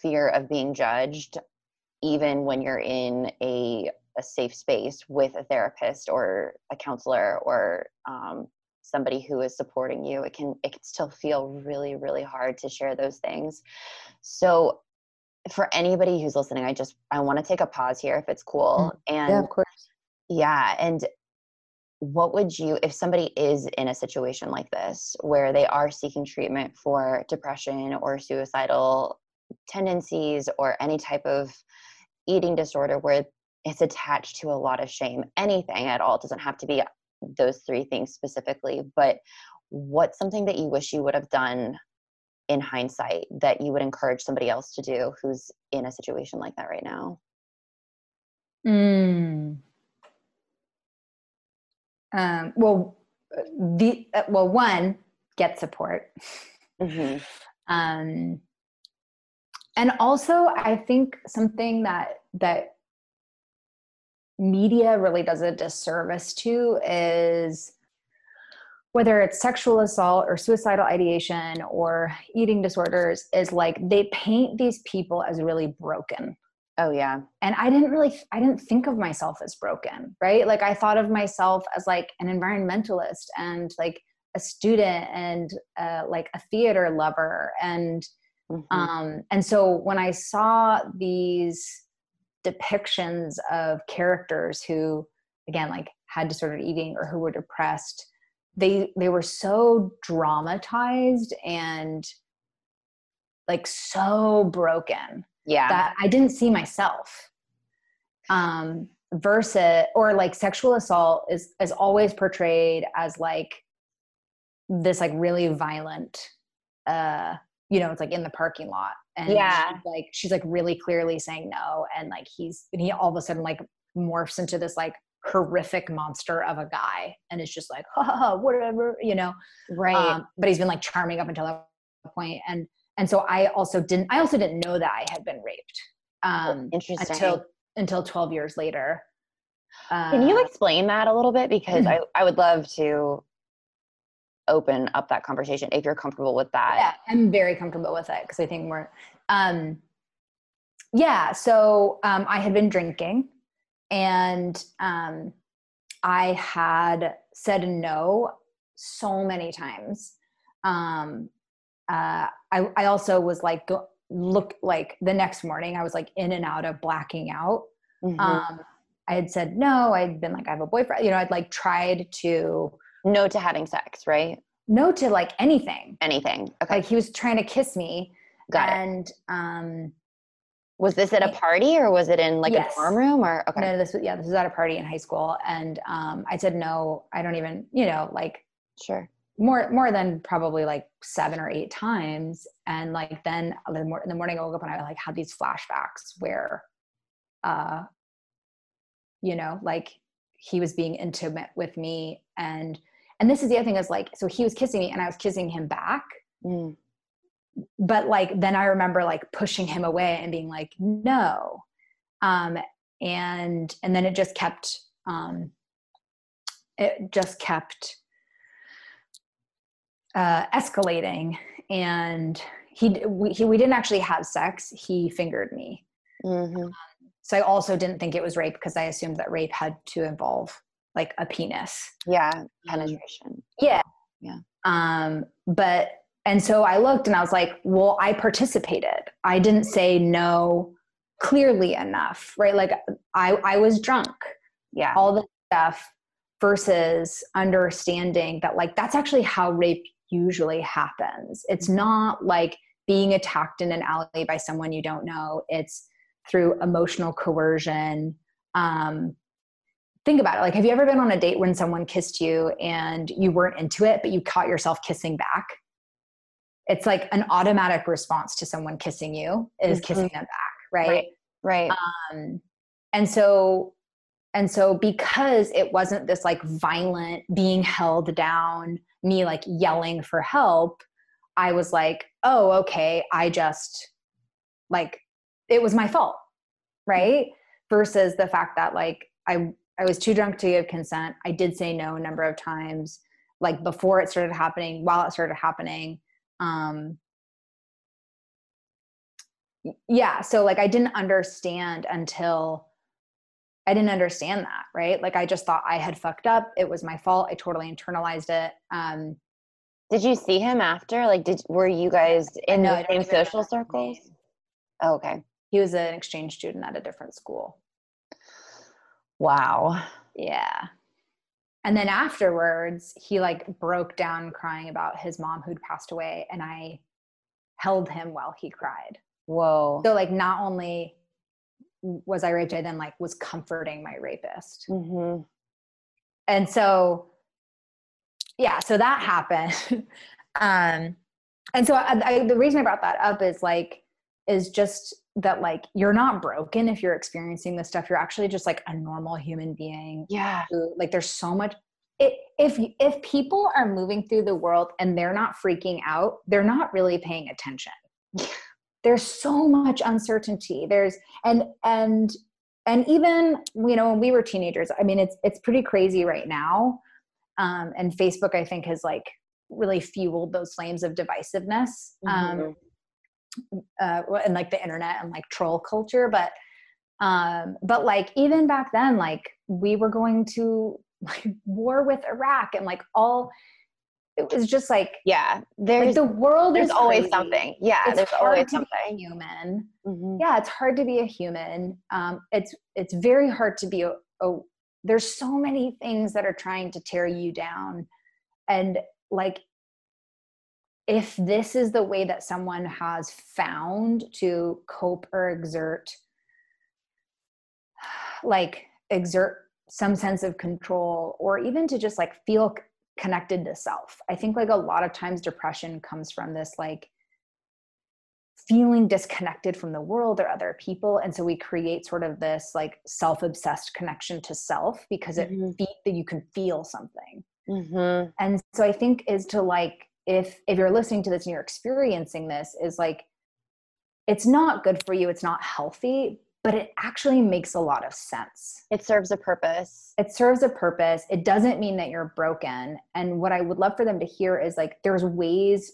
fear of being judged even when you're in a, a safe space with a therapist or a counselor or um, somebody who is supporting you it can it can still feel really really hard to share those things. So for anybody who's listening i just i want to take a pause here if it's cool mm, and yeah of course. yeah and what would you if somebody is in a situation like this where they are seeking treatment for depression or suicidal tendencies or any type of eating disorder where it's attached to a lot of shame anything at all it doesn't have to be those three things specifically but what's something that you wish you would have done in hindsight that you would encourage somebody else to do who's in a situation like that right now mm. Um, well, the uh, well, one get support, mm-hmm. *laughs* um, and also I think something that that media really does a disservice to is whether it's sexual assault or suicidal ideation or eating disorders is like they paint these people as really broken Oh yeah. And I didn't really I didn't think of myself as broken, right? Like I thought of myself as like an environmentalist and like a student and uh, like a theater lover and mm-hmm. um and so when I saw these depictions of characters who again like had disordered eating or who were depressed they they were so dramatized and like so broken yeah that i didn't see myself um versus or like sexual assault is is always portrayed as like this like really violent uh you know it's like in the parking lot and yeah. she's like she's like really clearly saying no and like he's and he all of a sudden like morphs into this like horrific monster of a guy and it's just like *laughs* ha, whatever you know? Right. Um, but he's been like charming up until that point and and so i also didn't i also didn't know that i had been raped um Interesting. until until 12 years later. Uh, can you explain that a little bit? Because mm-hmm. I, I would love to open up that conversation if you're comfortable with that yeah i'm very comfortable with it because i think we're um yeah so um i had been drinking and um i had said no so many times um uh, I, I also was like go, look like the next morning I was like in and out of blacking out. Mm-hmm. Um, I had said no. I'd been like I have a boyfriend. You know, I'd like tried to no to having sex, right? No to like anything. Anything. Okay. Like he was trying to kiss me. Got and, it. um, was this at a party or was it in like yes. a dorm room or okay? No, this was yeah, this was at a party in high school, and um, I said no. I don't even you know like sure more more than probably like seven or eight times and like then in the morning i woke up and i like had these flashbacks where uh you know like he was being intimate with me and and this is the other thing is like so he was kissing me and i was kissing him back. Mm. but like then i remember like pushing him away and being like no. Um and and then it just kept um it just kept uh, escalating. And he we, he we didn't actually have sex. He fingered me. Mm-hmm. um, so i also didn't think it was rape because i assumed that rape had to involve like a penis yeah um, penetration yeah yeah um but and so i looked and i was like well i participated i didn't say no clearly enough, right? Like I, I was drunk. Yeah. All the stuff versus understanding that like that's actually how rape usually happens. It's Mm-hmm. not like being attacked in an alley by someone you don't know. It's through emotional coercion. Um, think about it. Like, have you ever been on a date when someone kissed you and you weren't into it, but you caught yourself kissing back? It's like an automatic response to someone kissing you is Mhm. kissing them back, right? Right. Right. um, and so and so because it wasn't this like violent being held down me like yelling for help i was like oh okay i just like it was my fault right versus the fact that like i i was too drunk to give consent i did say no a number of times like before it started happening while it started happening um yeah so like i didn't understand until i didn't understand that right like i just thought i had fucked up it was my fault i totally internalized it um did you see him after? Like, did were you guys in No, the same social circles? Oh, okay. he was an exchange student at a different school Wow. yeah. And then afterwards he like broke down crying about his mom who'd passed away and i held him while he cried. Whoa. so like not only was i raped i then like was comforting my rapist. Hmm and so yeah so that happened. *laughs* Um and so I, I, the reason i brought that up is like is just that like you're not broken if you're experiencing this stuff. You're actually just like a normal human being. Yeah. who like there's so much it, if if people are moving through the world and they're not freaking out they're not really paying attention. There's so much uncertainty. There's and and and even you know when we were teenagers i mean it's it's pretty crazy right now um and facebook i think has like really fueled those flames of divisiveness. Um Mhm. Uh, and like the internet and like troll culture but um but like even back then like we were going to *laughs* like war with iraq and like all it was just like Yeah. like There's the world there's is always crazy. something. Yeah. It's there's always something. human Mhm. yeah it's hard to be a human um it's it's very hard to be a, a there's so many things that are trying to tear you down and like if this is the way that someone has found to cope or exert *sighs* like exert some sense of control or even to just like feel connected to self i think like a lot of times depression comes from this like feeling disconnected from the world or other people and so we create sort of this like self-obsessed connection to self because it Mhm. fe- that you can feel something Mhm. and so i think is to like if if you're listening to this and you're experiencing this is like it's not good for you it's not healthy but it actually makes a lot of sense It serves a purpose. it serves a purpose it doesn't mean that you're broken and what i would love for them to hear is like there's ways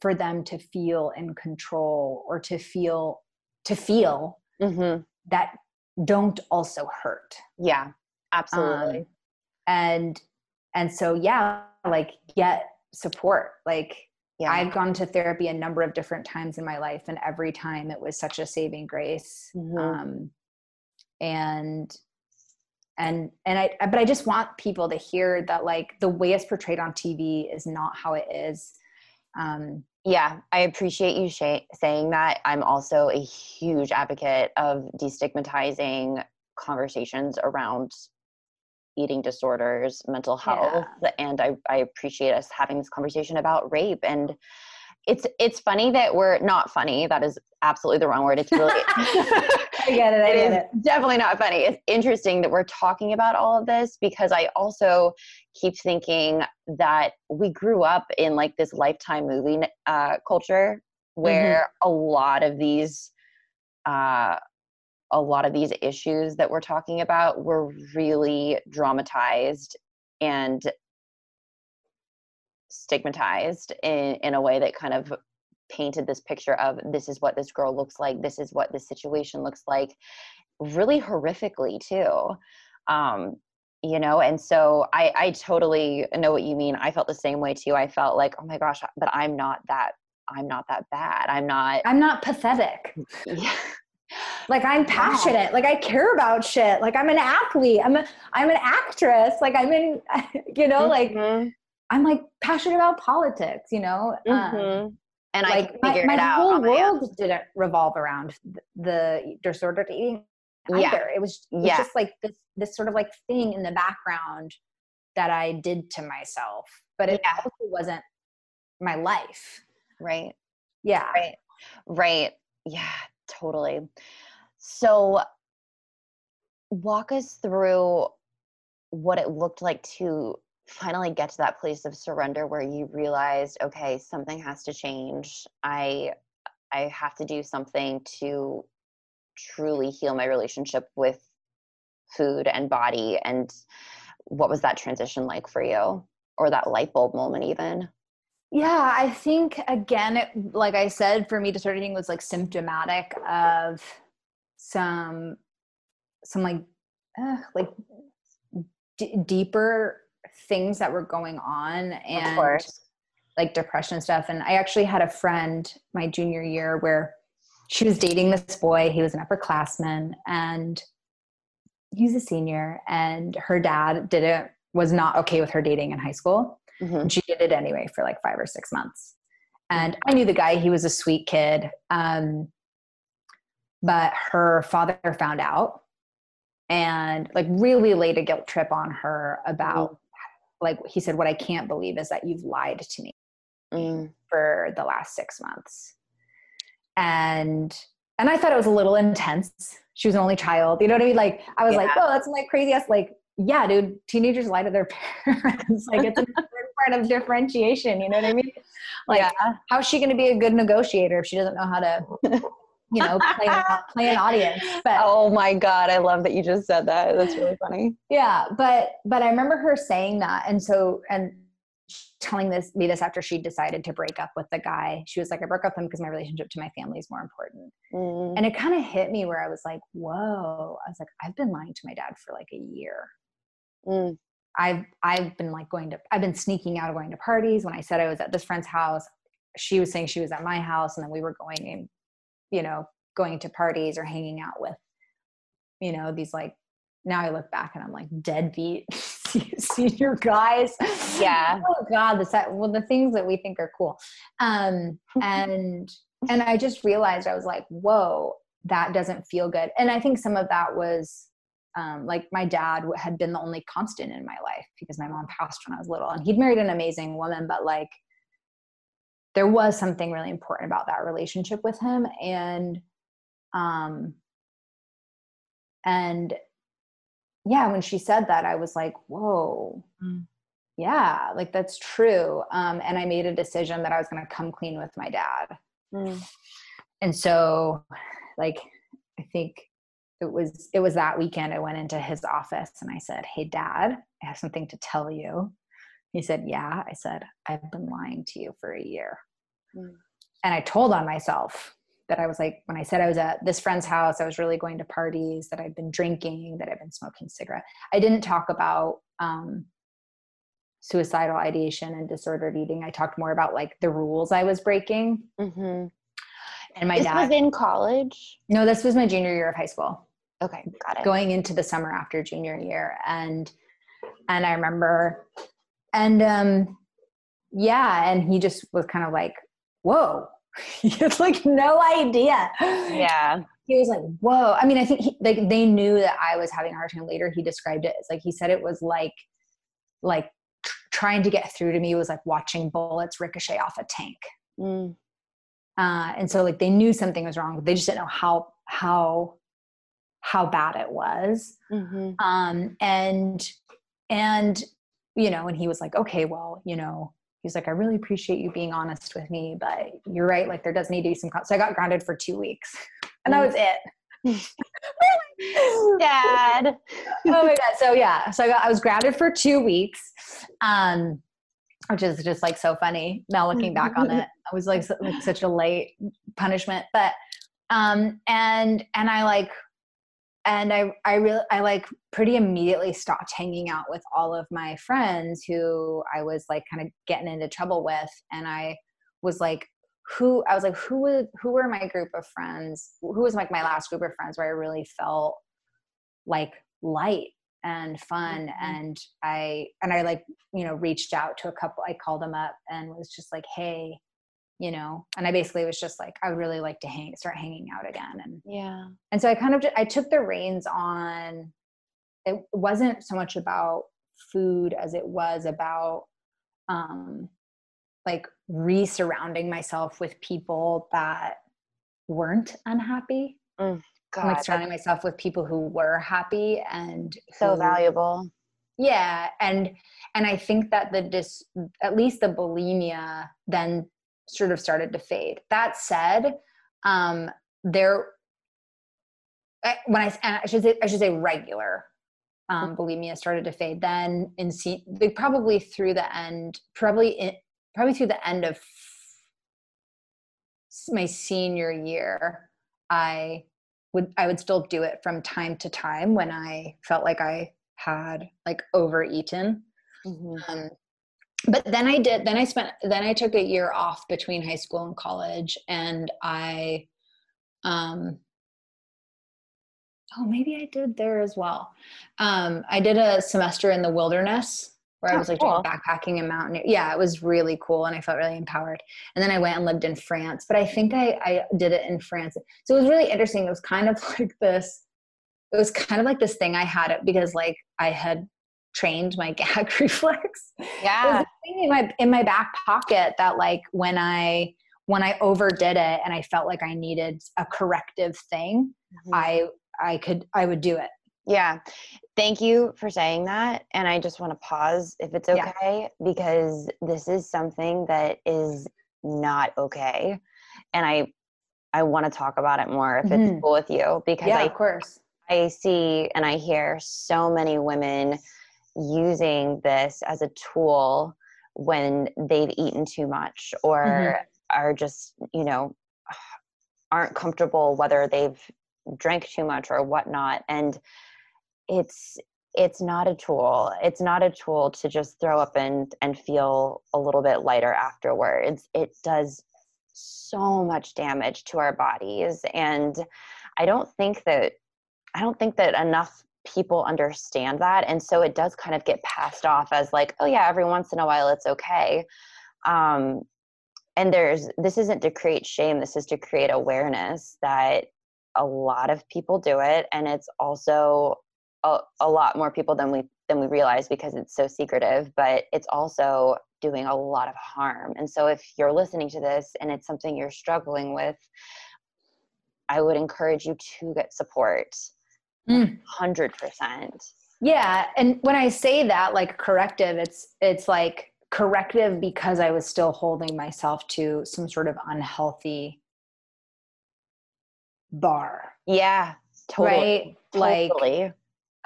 for them to feel in control or to feel to feel hmm that don't also hurt Yeah. Absolutely. Um, and and so yeah like get support like yeah. i've gone to therapy a number of different times in my life and every time it was such a saving grace Mhm. um and and and i but i just want people to hear that like the way it's portrayed on tv is not how it is um Yeah, I appreciate you sh- saying that. I'm also a huge advocate of destigmatizing conversations around eating disorders, mental health, and I, I appreciate us having this conversation about rape. And it's it's funny that we're not funny. That is absolutely the wrong word. It's really *laughs* i get it *laughs* i it get is it definitely not funny. It's interesting that we're talking about all of this because I also keep thinking that we grew up in like this lifetime movie uh, culture where a lot of these uh, a lot of these issues that we're talking about were really dramatized and stigmatized in, in a way that kind of painted this picture of this is what this girl looks like. This is what this situation looks like really horrifically too um you know and so i i totally know what you mean. I felt the same way too. I felt like oh my gosh but i'm not that i'm not that bad. I'm not i'm not pathetic. *laughs* Yeah. Like i'm passionate like i care about shit like i'm an athlete i'm a i'm an actress like i'm in *laughs* you know like mm-hmm. i'm like passionate about politics you know um, mm-hmm. um, and like I my, my whole world didn't revolve around the disordered eating either. Yeah. It was, it was yeah. just like this this sort of like thing in the background that I did to myself, but it yeah. also wasn't my life. Right. Yeah. Right. Right. Yeah, totally. So walk us through what it looked like to finally get to that place of surrender where you realized okay something has to change. I i have to do something to truly heal my relationship with food and body and what was that transition like for you? Or that light bulb moment even yeah i think again it, like i said for me to start eating was like symptomatic of some some like uh, like d- deeper things that were going on and like depression stuff. And I actually had a friend my junior year where she was dating this boy. He was an upperclassman and he's a senior. And her dad didn't was not okay with her dating in high school. Mm-hmm. And she did it anyway for like five or six months. And I knew the guy, he was a sweet kid. Um, but her father found out and like really laid a guilt trip on her about mm like he said, what I can't believe is that you've lied to me mm. for the last six months. And and I thought it was a little intense. She was an only child. You know what I mean? Like I was yeah. like, oh, that's like crazy ass like, yeah, dude, teenagers lie to their *laughs* parents. like it's *laughs* a part of differentiation. You know what I mean? Like, yeah. how's she going to be a good negotiator if she doesn't know how to you know, play, *laughs* play an audience. But oh my god, I love that you just said that. That's really funny. Yeah, but but I remember her saying that, and so and telling this me this after she decided to break up with the guy. She was like, I broke up with him because my relationship to my family is more important. Mm. And it kind of hit me where I was like, whoa. I was like, I've been lying to my dad for like a year. Mm. I've I've been like going to I've been sneaking out of going to parties. When I said I was at this friend's house, she was saying she was at my house, and then we were going and you know, going to parties or hanging out with, you know, these like, now I look back and I'm like deadbeat *laughs* senior guys. Yeah. *laughs* oh God, the set, well, the things that we think are cool. Um, and, and I just realized I was like, whoa, that doesn't feel good. And I think some of that was um, like my dad had been the only constant in my life because my mom passed when I was little and he'd married an amazing woman, but like there was something really important about that relationship with him and um and yeah when she said that i was like whoa mm. yeah like that's true um and i made a decision that i was going to come clean with my dad mm. and so like i think it was it was that weekend i went into his office and i said hey dad i have something to tell you he said, Yeah. I said, I've been lying to you for a year. Mm. And I told on myself that I was like, when I said I was at this friend's house, I was really going to parties, that I'd been drinking, that I'd been smoking cigarette. I didn't talk about um, suicidal ideation and disordered eating. I talked more about like the rules I was breaking. Mm-hmm. And my this dad was in college. No, this was my junior year of high school. Okay, got it. Going into the summer after junior year, and and I remember, and um, yeah, and he just was kind of like, whoa. *laughs* He had like no idea. Yeah. He was like whoa. I mean i think he, like they knew that i was having a hard time. Later he described it as like he said it was like like trying to get through to me was like watching bullets ricochet off a tank. Mm. uh, and so like they knew something was wrong but they just didn't know how how how bad it was mm-hmm. um and and you know and he was like okay well you know he's like, I really appreciate you being honest with me, but you're right. Like there does need to be some. Con-. So I got grounded for two weeks, *laughs* and that was it. *laughs* Dad. *laughs* oh my god. So yeah. So I got I was grounded for two weeks, um, which is just like so funny now looking back on it. I was like, like such a late punishment, but um, and and I like and I, I really, I like pretty immediately stopped hanging out with all of my friends who I was like kind of getting into trouble with. And I was like who I was like, who was who were my group of friends? Who was like my last group of friends where I really felt like light and fun mm-hmm. and I and I like, you know, reached out to a couple, I called them up and was just like, hey, you know, and I basically was just like, I would really like to hang start hanging out again. And yeah. And so I kind of I took the reins on it wasn't so much about food as it was about um like re-surrounding myself with people that weren't unhappy mm, God, like surrounding myself with people who were happy and so who, valuable yeah and and i think that the dis at least the bulimia then sort of started to fade that said um there when i i should say i should say regular um, bulimia started to fade then in se- probably through the end probably in, probably through the end of my senior year, I would I would still do it from time to time when I felt like I had like overeaten. Mm-hmm. Um, but then I did. Then I spent. Then I took a year off between high school and college, and I, um, oh, maybe I did there as well. Um, I did a semester in the wilderness where oh, I was like cool. backpacking and mountain. Yeah, it was really cool and I felt really empowered. And then I went and lived in France, but I think I, I did it in France. So it was really interesting. It was kind of *laughs* like this, it was kind of like this thing I had it because like I had trained my *laughs* gag reflex. Yeah. thing in my, in my back pocket that like when I, when I overdid it and I felt like I needed a corrective thing, mm-hmm. I, I could, I would do it. Yeah. Thank you for saying that. And I just want to pause if it's okay, yeah. because this is something that is not okay. And I I want to talk about it more if mm-hmm. it's cool with you. Because yeah, I, of course. I see and I hear so many women using this as a tool when they've eaten too much or mm-hmm. are just, you know, aren't comfortable whether they've drank too much or whatnot. And it's it's not a tool it's not a tool to just throw up and and feel a little bit lighter afterwards it does so much damage to our bodies and i don't think that i don't think that enough people understand that and so it does kind of get passed off as like oh yeah every once in a while it's okay. Um and there's this isn't to create shame this is to create awareness that a lot of people do it and it's also a, a lot more people than we than we realize because it's so secretive but it's also doing a lot of harm. And so if you're listening to this and it's something you're struggling with i would encourage you to get support mm. 100% yeah and when i say that like corrective it's it's like corrective because i was still holding myself to some sort of unhealthy bar yeah totally right totally. like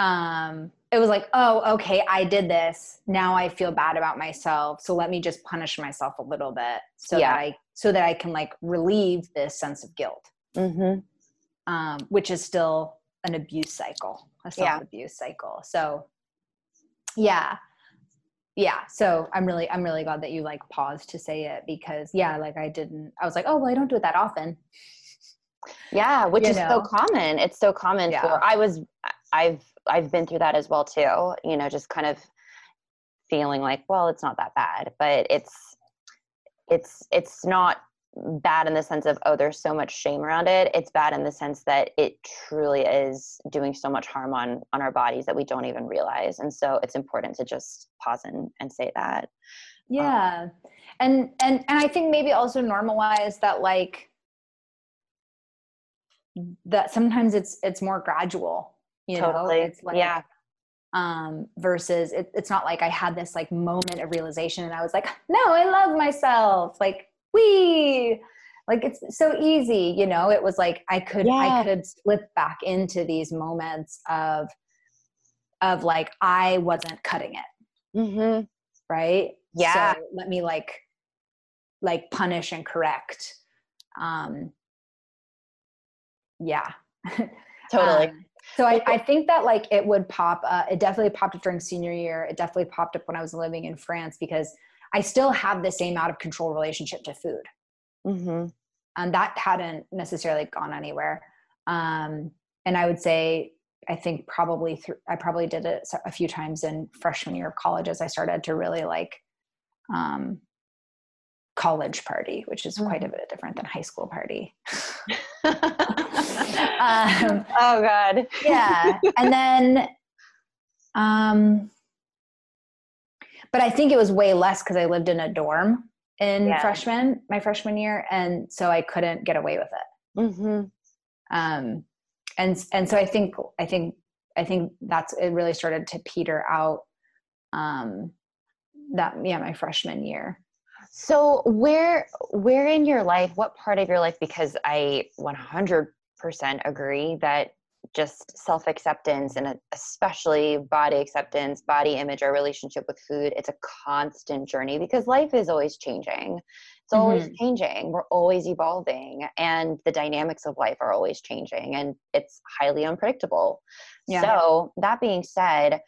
um, it was like, oh, okay, I did this. Now I feel bad about myself. So let me just punish myself a little bit so yeah. that I so that I can like relieve this sense of guilt. Mm-hmm. Um, which is still an abuse cycle, a self abuse yeah. cycle. So yeah. Yeah. So I'm really I'm really glad that you like paused to say it because yeah, like I didn't I was like, oh well I don't do it that often. Yeah, which you is know? so common. It's so common yeah. for I was I've I've been through that as well too. You know, just kind of feeling like, well, it's not that bad, but it's it's it's not bad in the sense of oh there's so much shame around it. It's bad in the sense that it truly is doing so much harm on on our bodies that we don't even realize. And so it's important to just pause and, and say that. Um, yeah. Um, and and and i think maybe also normalize that like that sometimes it's it's more gradual you totally. know it's like yeah. um versus it, it's not like i had this like moment of realization and i was like no i love myself. Like we like it's so easy you know it was like i could yeah. i could slip back into these moments of of like i wasn't cutting it mm-hmm. right yeah so let me like like punish and correct um yeah *laughs* totally um, so I, I think that like it would pop. Uh, it definitely popped up during senior year. It definitely popped up when I was living in France because I still have the same out of control relationship to food. mm-hmm. and that hadn't necessarily gone anywhere um, and i would say i think probably th- i probably did it a few times in freshman year of college as i started to really like um, college party which is quite a mm-hmm. bit different than high school party *laughs* *laughs* um, oh god yeah and then um but I think it was way less because I lived in a dorm in yeah. freshman, my freshman year, and so I couldn't get away with it. Mm-hmm. Um, and and so I think I think I think that's it. Really started to peter out. Um, that yeah, my freshman year. So where where in your life, what part of your life? Because I 100% agree that just self acceptance and especially body acceptance, body image, our relationship with food, it's a constant journey because life is always changing. It's mm-hmm. always changing. We're always evolving, and the dynamics of life are always changing, and it's highly unpredictable. Yeah. So, that being said,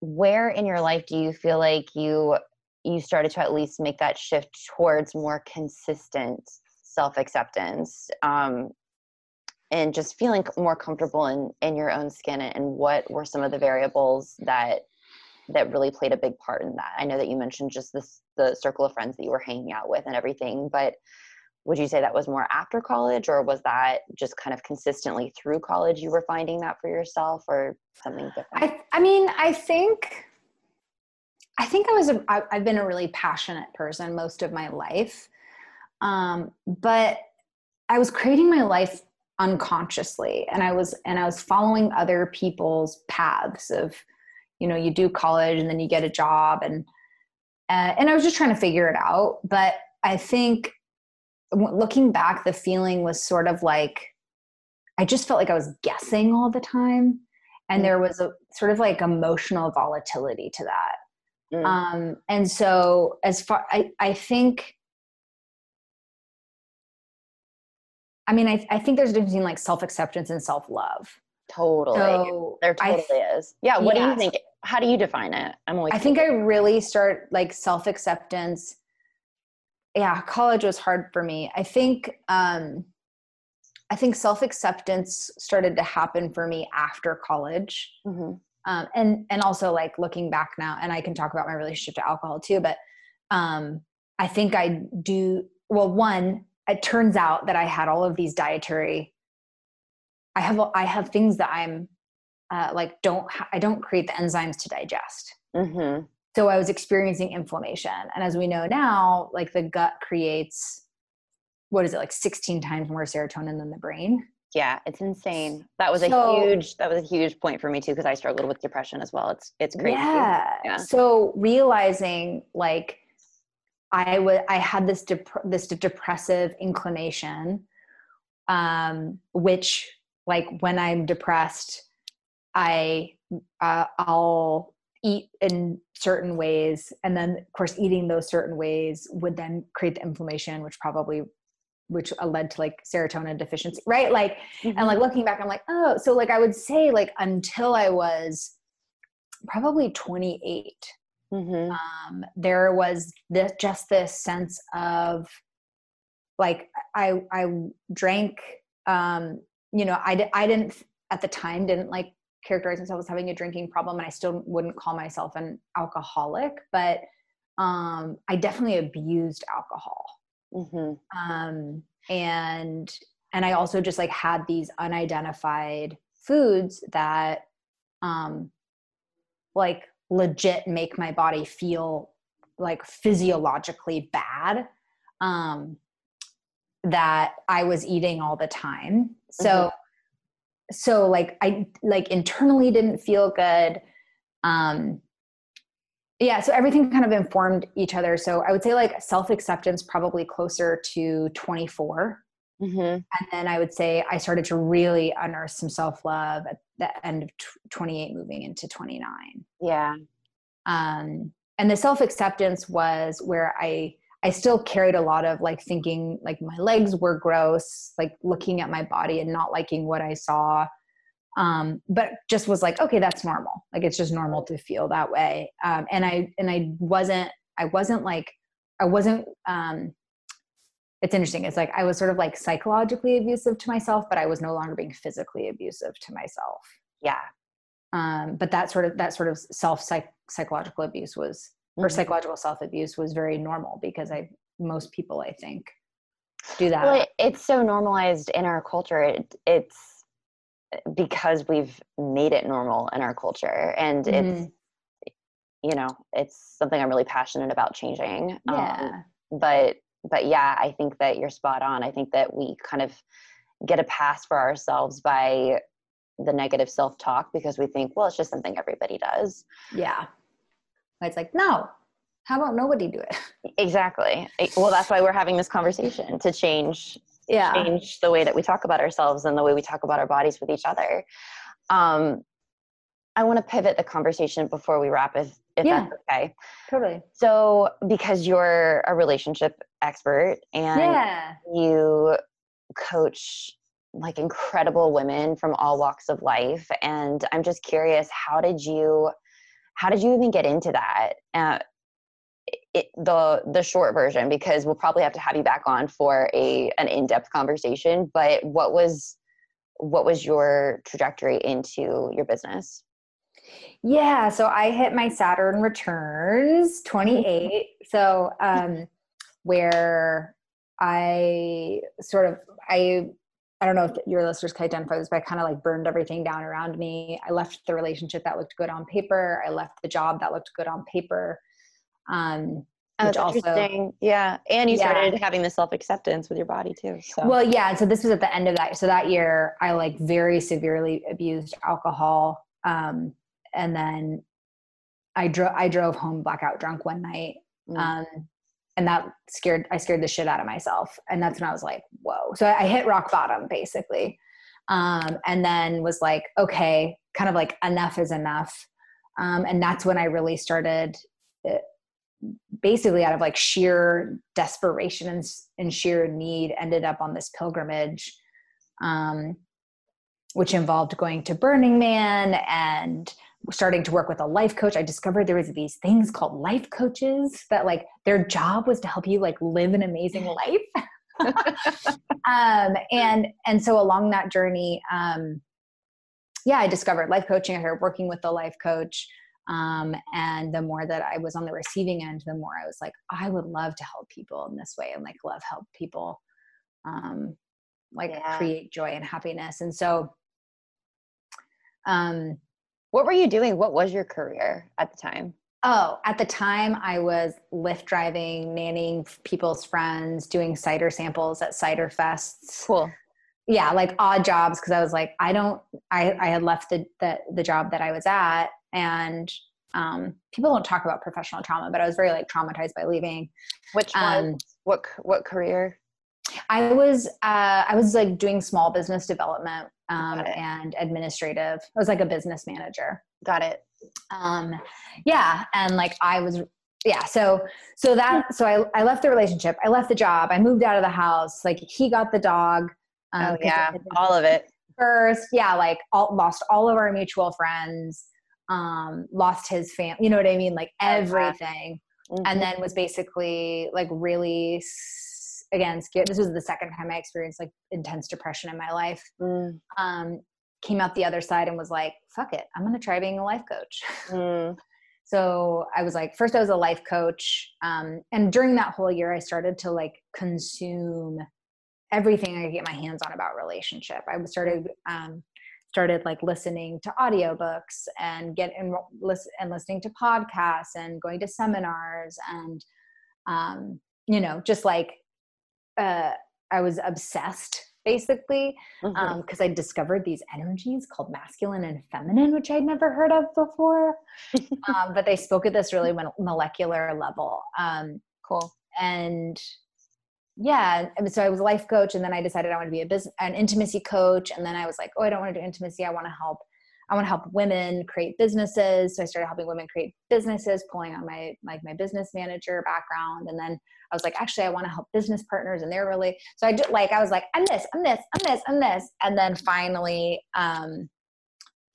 where in your life do you feel like you you started to at least make that shift towards more consistent self acceptance um, and just feeling more comfortable in in your own skin and what were some of the variables that that really played a big part in that? I know that you mentioned just this the circle of friends that you were hanging out with and everything but would you say that was more after college or was that just kind of consistently through college you were finding that for yourself or something different? I, I mean i think i think i was a, I, i've been a really passionate person most of my life. Um, but i was creating my life unconsciously. And i was and i was following other people's paths of you know you do college and then you get a job and uh, and i was just trying to figure it out. But i think looking back the feeling was sort of like i just felt like i was guessing all the time. And there was a sort of like emotional volatility to that. Mm. um and so as far i i think I mean, I, I think there's a difference between like self acceptance and self love. Totally. So there totally is. Yeah. What yeah. do you think? How do you define it? I'm always. I think I really start like self acceptance. Yeah, college was hard for me. I think. um I think self acceptance started to happen for me after college, mm-hmm. um, and and also like looking back now, and I can talk about my relationship to alcohol too. But um, I think I do well. One, it turns out that I had all of these dietary. I have I have things that I'm uh, like don't I don't create the enzymes to digest. Mm-hmm. So I was experiencing inflammation, and as we know now, like the gut creates what is it like 16 times more serotonin than the brain. Yeah, it's insane. That was so, a huge that was a huge point for me too because I struggled with depression as well. It's it's crazy. Yeah. yeah. So realizing like I would I had this dep- this depressive inclination, um, which like when I'm depressed, I uh, I'll eat in certain ways, and then of course eating those certain ways would then create the inflammation, which probably which led to like serotonin deficiency, right? Like, mm-hmm. and like looking back, I'm like, oh, so like I would say like until I was probably 28 Mm-hmm. Um, there was this, just this sense of like I I drank. Um, you know, I I didn't at the time didn't like characterize myself as having a drinking problem, and I still wouldn't call myself an alcoholic, but um, I definitely abused alcohol. Mm-hmm. Um, and and I also just like had these unidentified foods that um like legit make my body feel like physiologically bad um, that I was eating all the time. So, mm-hmm. so like I like internally didn't feel good. Um, yeah, so everything kind of informed each other. So I would say like self acceptance probably closer to 24. Mm-hmm. And then I would say I started to really unearth some self love at the end of 28 moving into 29 yeah. Um, and the self acceptance was where i i still carried a lot of like thinking like my legs were gross like looking at my body and not liking what i saw. Um, but just was like okay that's normal. Like it's just normal to feel that way. Um, and i and i wasn't i wasn't like i wasn't um, it's interesting. It's like I was sort of like psychologically abusive to myself, but I was no longer being physically abusive to myself. Yeah. Um, but that sort of that sort of self psych, psychological abuse was or mm-hmm. psychological self abuse was very normal because I most people I think do that. Well, it, it's so normalized in our culture. It, it's because we've made it normal in our culture, and mm-hmm. it's you know it's something I'm really passionate about changing. Yeah. Um, but but yeah, I think that you're spot on. I think that we kind of get a pass for ourselves by the negative self talk because we think, well, it's just something everybody does. Yeah. It's like, no, how about nobody do it? *laughs* Exactly. Well, that's why we're having this conversation to change yeah. change the way that we talk about ourselves and the way we talk about our bodies with each other. Um, I want to pivot the conversation before we wrap, if, if yeah, that's okay. Totally. So, because you're a relationship expert and yeah. you coach like incredible women from all walks of life, and I'm just curious, how did you, how did you even get into that? Uh, it, the the short version because we'll probably have to have you back on for a an in-depth conversation but what was what was your trajectory into your business yeah so i hit my saturn returns 28 so um where i sort of i I don't know if your listeners can identify this, but I kind of like burned everything down around me. I left the relationship that looked good on paper. I left the job that looked good on paper. Um, Oh, which also, yeah. And you yeah. started having the self acceptance with your body too. So. Well, yeah. So this was at the end of that. So that year, I like very severely abused alcohol, um, and then I drove. I drove home blackout drunk one night, mm. um, and that scared. I scared the shit out of myself, and that's when I was like, "Whoa!" So I hit rock bottom basically, um, and then was like, "Okay, kind of like enough is enough," um, and that's when I really started uh, basically out of like sheer desperation and, and sheer need ended up on this pilgrimage um, which involved going to burning man and starting to work with a life coach i discovered there was these things called life coaches that like their job was to help you like live an amazing *laughs* life um, and and so along that journey um, yeah i discovered life coaching i started working with a life coach um, and the more that I was on the receiving end, the more I was like, I would love to help people in this way and like love help people um, like yeah. create joy and happiness. And so, um, what were you doing? What was your career at the time? Oh, at the time I was Lyft driving, nannying people's friends, doing cider samples at cider fests. Cool. Yeah, like odd jobs because I was like, I don't. I I had left the, the the job that I was at, and um, people don't talk about professional trauma, but I was very like traumatized by leaving. Which one? Um, what what career? I was uh, I was like doing small business development um, and administrative. I was like a business manager. Got it. Um, yeah, and like I was yeah so so that so I, I left the relationship i left the job i moved out of the house like he got the dog um, oh yeah all of it first yeah like all, lost all of our mutual friends um, lost his family, you know what I mean? Like everything. Mm-hmm. And then was basically like really, again, scared. This was the second time I experienced like intense depression in my life. Mm. Um, came out the other side and was like, fuck it, I'm to try being a life coach. Mm. *laughs* so I was like, first I was a life coach. Um, and during that whole year, I started to like consume everything I could get my hands on about relationship. I started um, started like listening to audiobooks and get and listen and listening to podcasts and going to seminars and um, you know just like uh, I was obsessed basically because mm-hmm. um, I discovered these energies called masculine and feminine, which I'd never heard of before. *laughs* um, but they spoke at this really molecular level. Um, cool. And yeah and so i was a life coach and then i decided i want to be a business an intimacy coach and then i was like oh i don't want to do intimacy i want to help i want to help women create businesses so i started helping women create businesses pulling on my like my business manager background and then i was like actually i want to help business partners and they're really so i did like i was like i'm this i'm this i'm this i'm this and then finally um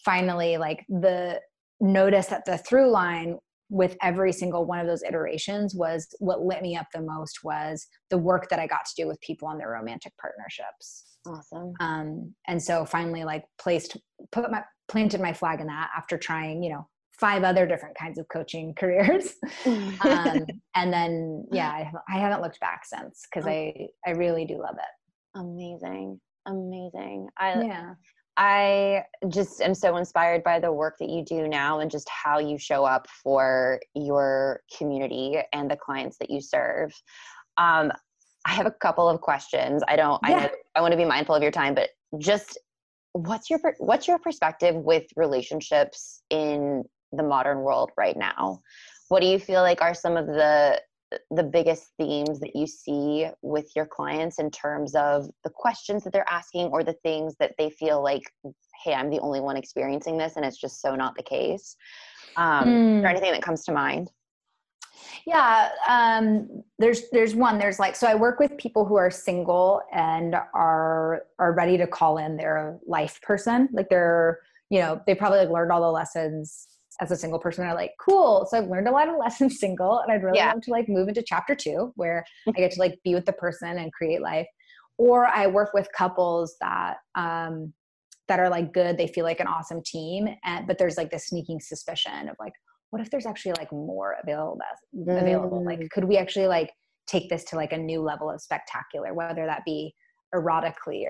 finally like the notice that the through line with every single one of those iterations was what lit me up the most was the work that I got to do with people on their romantic partnerships. Awesome. Um, and so finally, like placed, put my planted my flag in that after trying, you know, five other different kinds of coaching *laughs* careers. um, *laughs* and then, yeah, I, I, haven't looked back since because I, I really do love it. Amazing. Amazing. I, yeah. I just am so inspired by the work that you do now and just how you show up for your community and the clients that you serve. Um, I have a couple of questions. I don't. Yeah. I, I want to be mindful of your time, but just what's your what's your perspective with relationships in the modern world right now? What do you feel like are some of the the biggest themes that you see with your clients in terms of the questions that they're asking or the things that they feel like hey i'm the only one experiencing this and it's just so not the case um, mm. is there hmm. anything that comes to mind yeah um, there's there's one there's like so i work with people who are single and are are ready to call in their life person. Like they're you know they probably like learned all the lessons as a single person. Are like cool. So i've learned a lot of *laughs* lessons single and i'd really yeah. love to like move into chapter two where *laughs* i get to like be with the person and create life. Or i work with couples that um that are like good they feel like an awesome team and but there's like this sneaking suspicion of like what if there's actually like more available available? Like mm. could we actually like take this to like a new level of spectacular whether that be erotically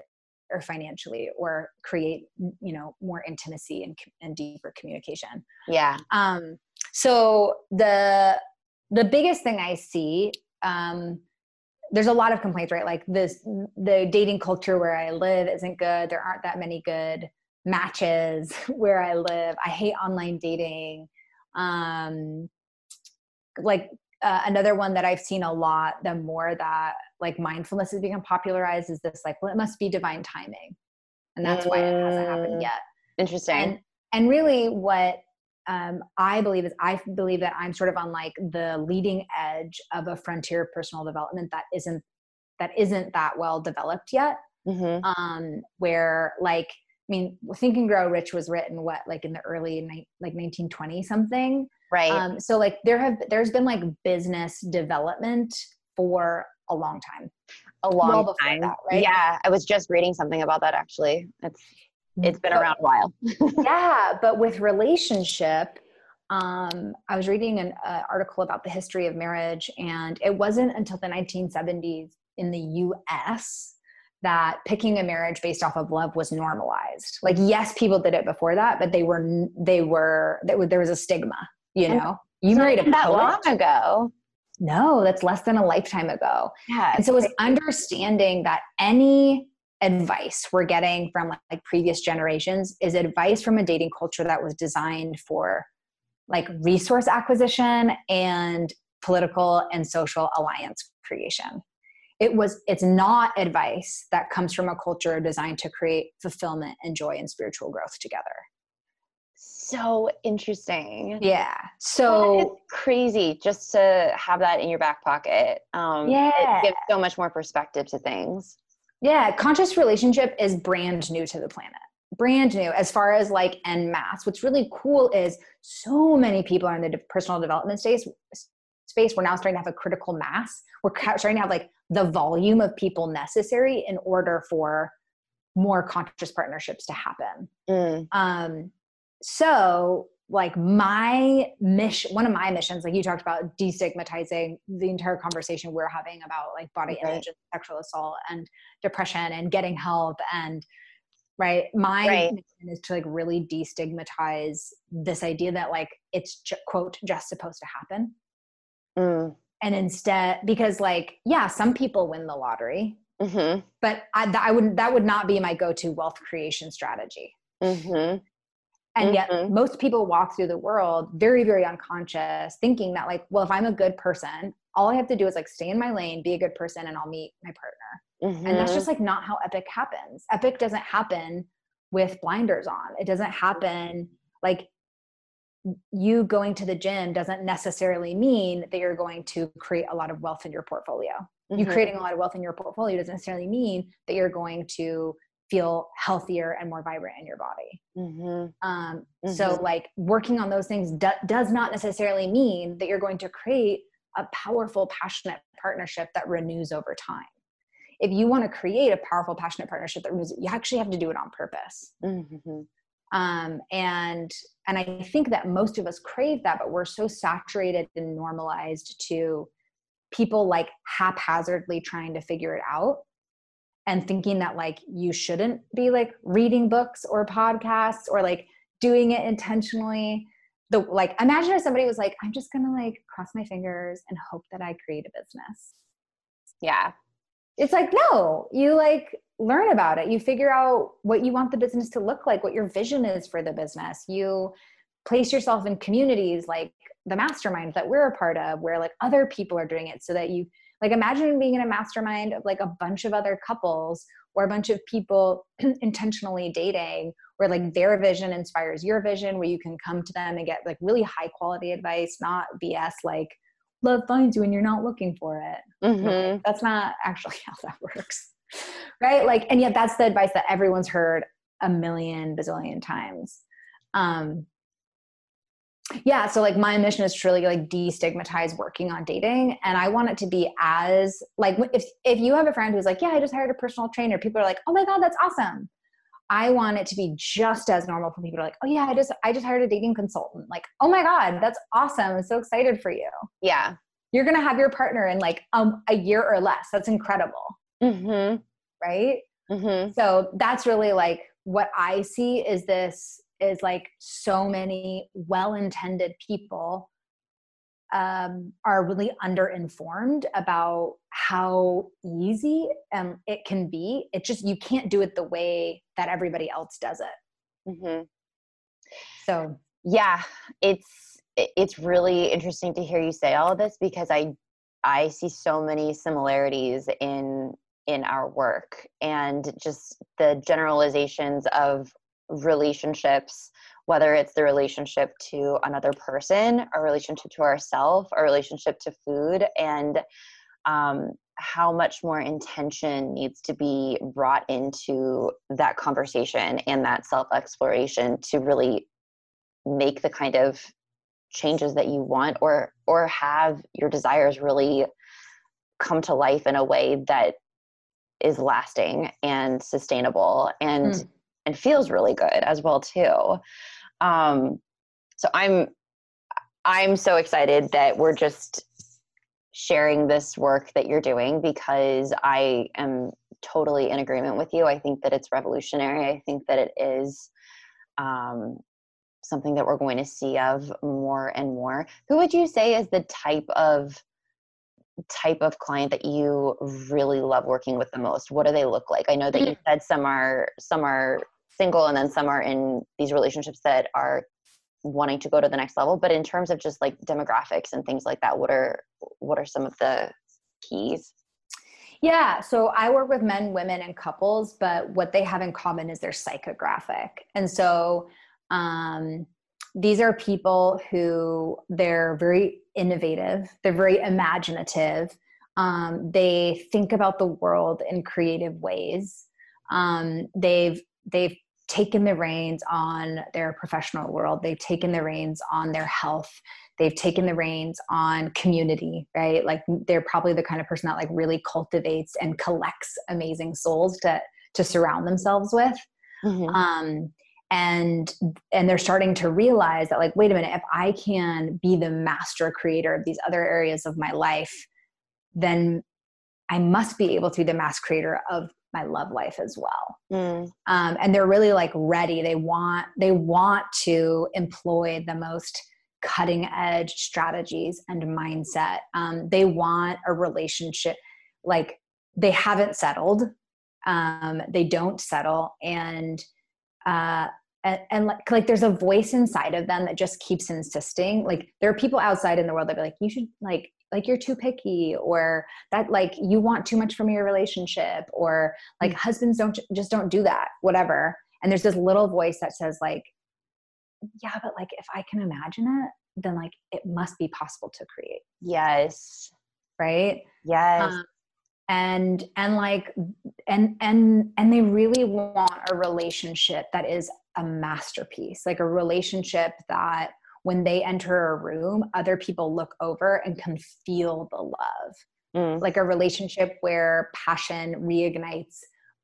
or financially or create you know more intimacy and, and deeper communication? Yeah. Um so the the biggest thing i see um there's a lot of complaints right? Like this the dating culture where i live isn't good. There aren't that many good matches *laughs* where i live. I hate online dating um like uh, another one that I've seen a lot, the more that like mindfulness has become popularized, is this like, well, it must be divine timing, and that's why it hasn't happened mm. yet. Interesting. And, and really, what um, I believe is I believe that I'm sort of on like the leading edge of a frontier of personal development that isn't that isn't that well developed yet. Mm-hmm. Um, where like mean, Think and Grow Rich was written what like in the early ni- like 1920 something? Right. Um, so like there have there's been like business development for a long time. A long well time. that, right? Yeah i was just reading something about that actually. It's it's been but, around a while. *laughs* Yeah but with relationship um, I was reading an uh, article about the history of marriage, and it wasn't until the 1970s in the U.S. that picking a marriage based off of love was normalized. Like, yes, people did it before that, but they were they were there was a stigma you know? You married a that long ago? No that's less than a lifetime ago. Yeah. And so it's understanding that any advice we're getting from like, like previous generations is advice from a dating culture that was designed for like resource acquisition and political and social alliance creation it was it's not advice that comes from a culture designed to create fulfillment and joy and spiritual growth together so interesting. Yeah. So crazy just to have that in your back pocket. Um, yeah. It gives so much more perspective to things. Yeah. Conscious relationship is brand new to the planet. Brand new as far as like en masse. What's really cool is so many people are in the personal development space. Space. We're now starting to have a critical mass. We're starting to have like the volume of people necessary in order for more conscious partnerships to happen. Mm. Um, so like my mission one of my missions like you talked about destigmatizing the entire conversation we're having about like body right. image and sexual assault and depression and getting help and right my right. mission is to like really destigmatize this idea that like it's ju- quote just supposed to happen mm. and instead because like yeah some people win the lottery mm-hmm. but I, I would that would not be my go-to wealth creation strategy mm-hmm and yet mm-hmm. most people walk through the world very very unconscious thinking that like well if i'm a good person all i have to do is like stay in my lane be a good person and i'll meet my partner and that's just mm-hmm. like not how epic happens epic doesn't happen with blinders on it doesn't happen like you going to the gym doesn't necessarily mean that you're going to create a lot of wealth in your portfolio mm-hmm. you creating a lot of wealth in your portfolio doesn't necessarily mean that you're going to feel healthier and more vibrant in your body. Mm-hmm. Um, mm-hmm. So, like, working on those things do- does not necessarily mean that you're going to create a powerful, passionate partnership that renews over time. If you want to create a powerful, passionate partnership that renews, you actually have to do it on purpose. Um, and and I think that most of us crave that, but we're so saturated and normalized to people like haphazardly trying to figure it out and thinking that like you shouldn't be like reading books or podcasts or like doing it intentionally. The like imagine if somebody was like i'm just gonna like cross my fingers and hope that i create a business. Yeah. It's like no you like learn about it. You figure out what you want the business to look like what your vision is for the business. You place yourself in communities like the mastermind that we're a part of where like other people are doing it so that you like imagine being in a mastermind of like a bunch of other couples or a bunch of people *clears throat* intentionally dating where like their vision inspires your vision where you can come to them and get like really high quality advice not bs like love finds you and you're not looking for it. Mm-hmm. that's not actually *laughs* how that works right? Like and yet that's the advice that everyone's heard a million bazillion times. Um yeah so like my mission is to really like destigmatize working on dating and i want it to be as like if if you have a friend who's like yeah i just hired a personal trainer people are like oh my god that's awesome. I want it to be just as normal for people to like oh yeah i just i just hired a dating consultant. Like oh my god that's awesome. I'm so excited for you. Yeah. You're gonna have your partner in like um, a year or less. That's incredible mm-hmm. right mm-hmm. so that's really like what i see is this is like so many well-intended people um, are really underinformed about how easy um, it can be. It just you can't do it the way that everybody else does it. Mm-hmm. So yeah, it's it's really interesting to hear you say all of this because I I see so many similarities in in our work and just the generalizations of relationships whether it's the relationship to another person a relationship to ourself a relationship to food and um, how much more intention needs to be brought into that conversation and that self exploration to really make the kind of changes that you want or or have your desires really come to life in a way that is lasting and sustainable and mm and feels really good as well too. Um, so I'm I'm so excited that we're just sharing this work that you're doing because I am totally in agreement with you. I think that it's revolutionary. I think that it is um, something that we're going to see of more and more. Who would you say is the type of type of client that you really love working with the most? What do they look like? I know that you mm-hmm. said some are some are single and then some are in these relationships that are wanting to go to the next level but in terms of just like demographics and things like that what are what are some of the keys? Yeah so i work with men women and couples but what they have in common is they're psychographic. And so um, these are people who they're very innovative. They're very imaginative. Um, they think about the world in creative ways. Um, they've they've taken the reins on their professional world. They've taken the reins on their health. They've taken the reins on community right? Like they're probably the kind of person that like really cultivates and collects amazing souls to to surround themselves with. Mm-hmm. um and and they're starting to realize that like wait a minute if i can be the master creator of these other areas of my life then i must be able to be the master creator of my love life as well. Mm. um, and they're really like ready. They want they want to employ the most cutting edge strategies and mindset. Um, they want a relationship like they haven't settled. Um, they don't settle. And uh, and, and like, like there's a voice inside of them that just keeps insisting. Like there are people outside in the world that be like you should like like you're too picky or that like you want too much from your relationship or like mm-hmm. husbands don't just don't do that whatever. And there's this little voice that says like yeah but like if i can imagine it then like it must be possible to create. Yes. Right? Yes. Um, and and like and and and they really want a relationship that is a masterpiece like a relationship that when they enter a room other people look over and can feel the love. Mm. like a relationship where passion reignites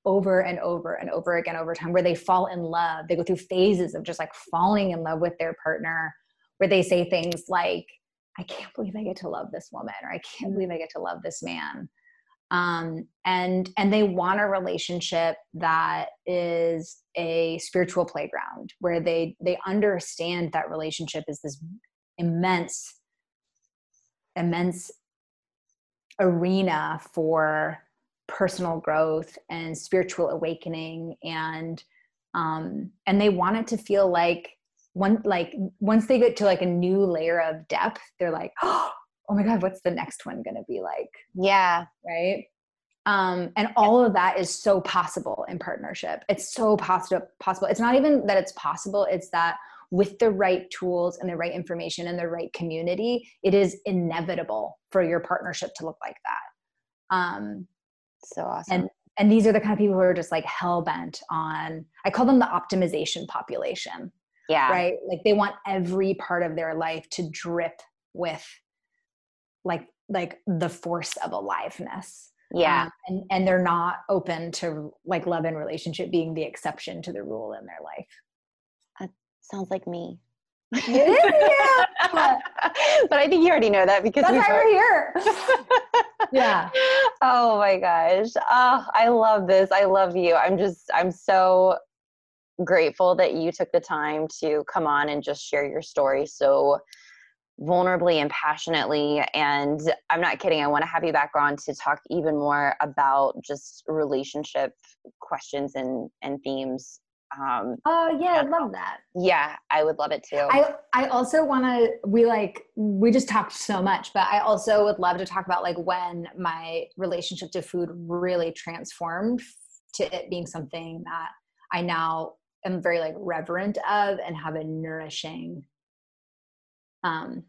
over and over and over again over time where they fall in love. They go through phases of just like falling in love with their partner where they say things like i can't believe i get to love this woman or i can't believe i get to love this man um, and and they want a relationship that is a spiritual playground where they they understand that relationship is this immense immense arena for personal growth and spiritual awakening. And um, and they want it to feel like one like once they get to like a new layer of depth they're like *gasps* oh oh my god what's the next one going to be like? Yeah. Right? Um, and all of that is so possible in partnership. It's so possible possible. It's not even that it's possible it's that with the right tools and the right information and the right community it is inevitable for your partnership to look like that. Um, so awesome. and and these are the kind of people who are just like hell bent on i call them the optimization population. Yeah. Right? Like they want every part of their life to drip with like like the force of aliveness yeah um, and and they're not open to like love and relationship being the exception to the rule in their life that sounds like me yeah. *laughs* but I think you already know that because that's why we're here. *laughs* yeah. Oh my gosh. Oh, I love this. I love you. I'm just, I'm so grateful that you took the time to come on and just share your story so vulnerably and passionately. And I'm not kidding. I want to have you back on to talk even more about just relationship questions and, and themes. Um, oh yeah, I love that. Yeah, I would love it too. I, I also want to, we like, we just talked so much, but I also would love to talk about like when my relationship to food really transformed to it being something that I now am very like reverent of and have a nourishing um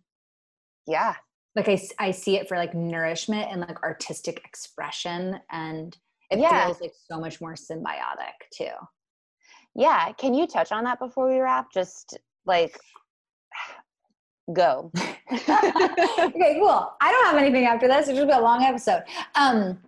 yeah. like I, I see it for like nourishment and like artistic expression and it yeah. feels like so much more symbiotic too. Yeah can you touch on that before we wrap? Just like *sighs* go. *laughs* Okay cool. I don't have anything after this. It's just a long episode. Um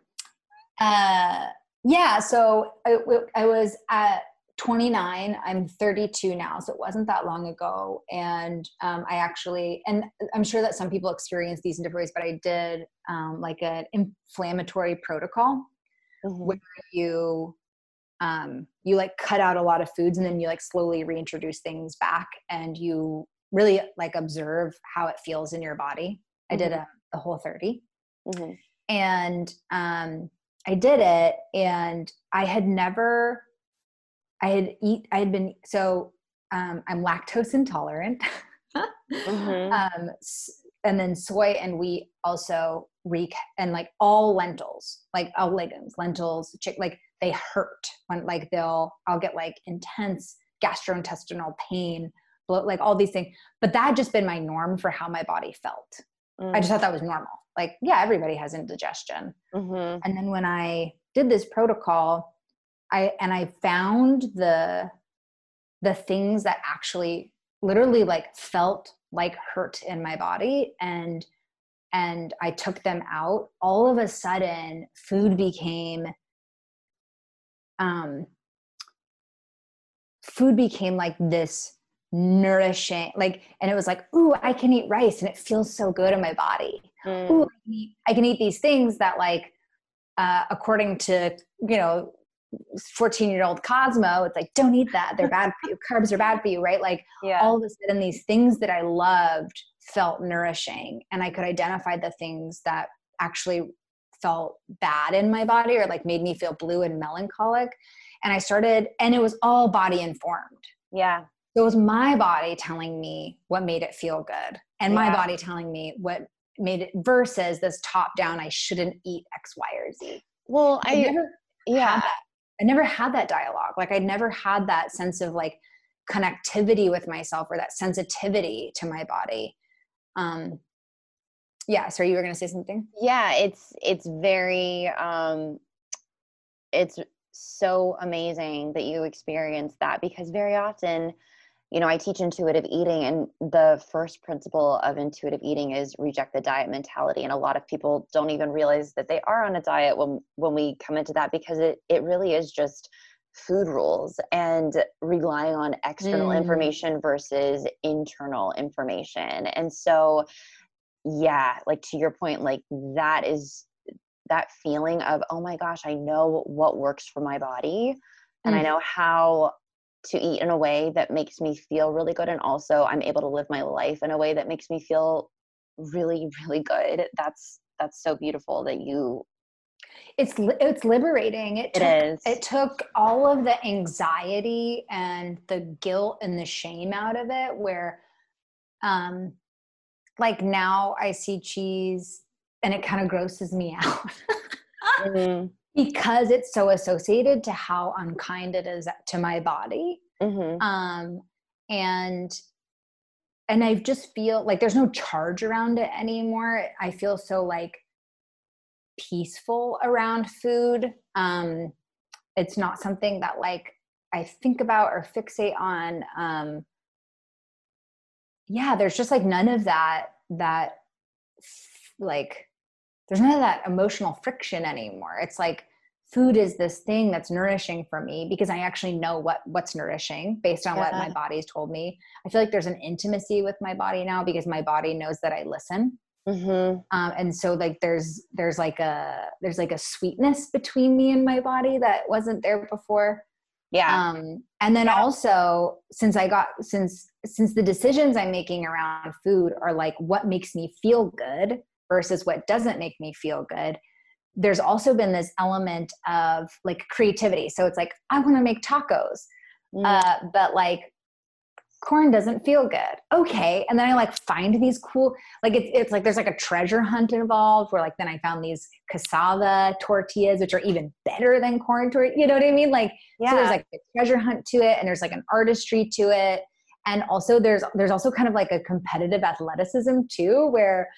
uh yeah so i, I was at 29 i'm 32 now so it wasn't that long ago and um, i actually and i'm sure that some people experience these in different ways but i did um, like an inflammatory protocol mm-hmm. where you um, you like cut out a lot of foods and then you like slowly reintroduce things back and you really like observe how it feels in your body mm-hmm. i did mm-hmm. a, a whole 30 mm-hmm. and um, i did it and i had never I had eat I had been so um, I'm lactose intolerant. mm-hmm. *laughs* um, and then soy and wheat also reek and like all lentils, like all legumes, lentils, chick like they hurt when like they'll I'll get like intense gastrointestinal pain, bloat, like all these things. But that had just been my norm for how my body felt. Mm. I just thought that was normal. Like, yeah, everybody has indigestion. Mm-hmm. And then when I did this protocol, I and I found the the things that actually literally like felt like hurt in my body and and I took them out, all of a sudden food became um food became like this nourishing like and it was like ooh i can eat rice and it feels so good in my body mm. ooh I can, eat, I can eat these things that like uh, according to you know 14 year old Cosmo, it's like, don't eat that. They're bad for you. Carbs are bad for you, right? Like yeah. all of a sudden, these things that I loved felt nourishing. And I could identify the things that actually felt bad in my body or like made me feel blue and melancholic. And I started, and it was all body informed. Yeah. So it was my body telling me what made it feel good and yeah. my body telling me what made it versus this top down, I shouldn't eat X, Y, or Z. Well, I, I never yeah. I never had that dialogue. Like I never had that sense of like connectivity with myself or that sensitivity to my body. Um, yeah so you were going to say something yeah it's it's very um it's so amazing that you experience that because very often you know i teach intuitive eating and the first principle of intuitive eating is reject the diet mentality and a lot of people don't even realize that they are on a diet when when we come into that because it it really is just food rules and relying on external mm. information versus internal information and so yeah like to your point like that is that feeling of oh my gosh i know what works for my body and mm. i know how to eat in a way that makes me feel really good and also i'm able to live my life in a way that makes me feel really really good. That's that's so beautiful that you it's it's liberating. It took, it is. it took all of the anxiety and the guilt and the shame out of it where um like now i see cheese and it kind of grosses me *laughs* out. Mm-hmm. Because it's so associated to how unkind it is to my body mm-hmm. um and and i just feel like there's no charge around it anymore i feel so like peaceful around food. Um, it's not something that like I think about or fixate on. Um, yeah, there's just like none of that that like there's none of that emotional friction anymore. It's like food is this thing that's nourishing for me because I actually know what what's nourishing based on yeah. what my body's told me. I feel like there's an intimacy with my body now because my body knows that I listen. Mm-hmm. Um, and so like there's there's like a there's like a sweetness between me and my body that wasn't there before. Yeah. Um, and then yeah. also since I got since since the decisions I'm making around food are like what makes me feel good versus what doesn't make me feel good. There's also been this element of like creativity. So it's like I want to make tacos, mm. uh, but like corn doesn't feel good. Okay. And then I like find these cool, like it's, it's like there's like a treasure hunt involved where like then I found these cassava tortillas, which are even better than corn tortillas. You know what I mean? Like, yeah. so there's like a treasure hunt to it and there's like an artistry to it. And also there's, there's also kind of like a competitive athleticism too, where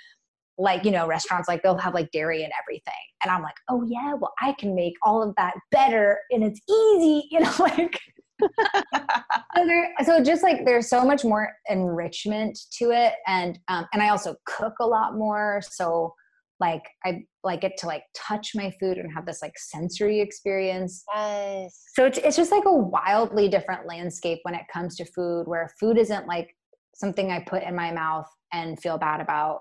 like, you know, restaurants, like they'll have like dairy and everything. And I'm like, oh yeah, well I can make all of that better and it's easy, *laughs* you know, like, so, there, so just like there's so much more enrichment to it and um, and i also cook a lot more. So like i like get to like touch my food and have this like sensory experience. Yes. So it's, it's just like a wildly different landscape when it comes to food where food isn't like something i put in my mouth and feel bad about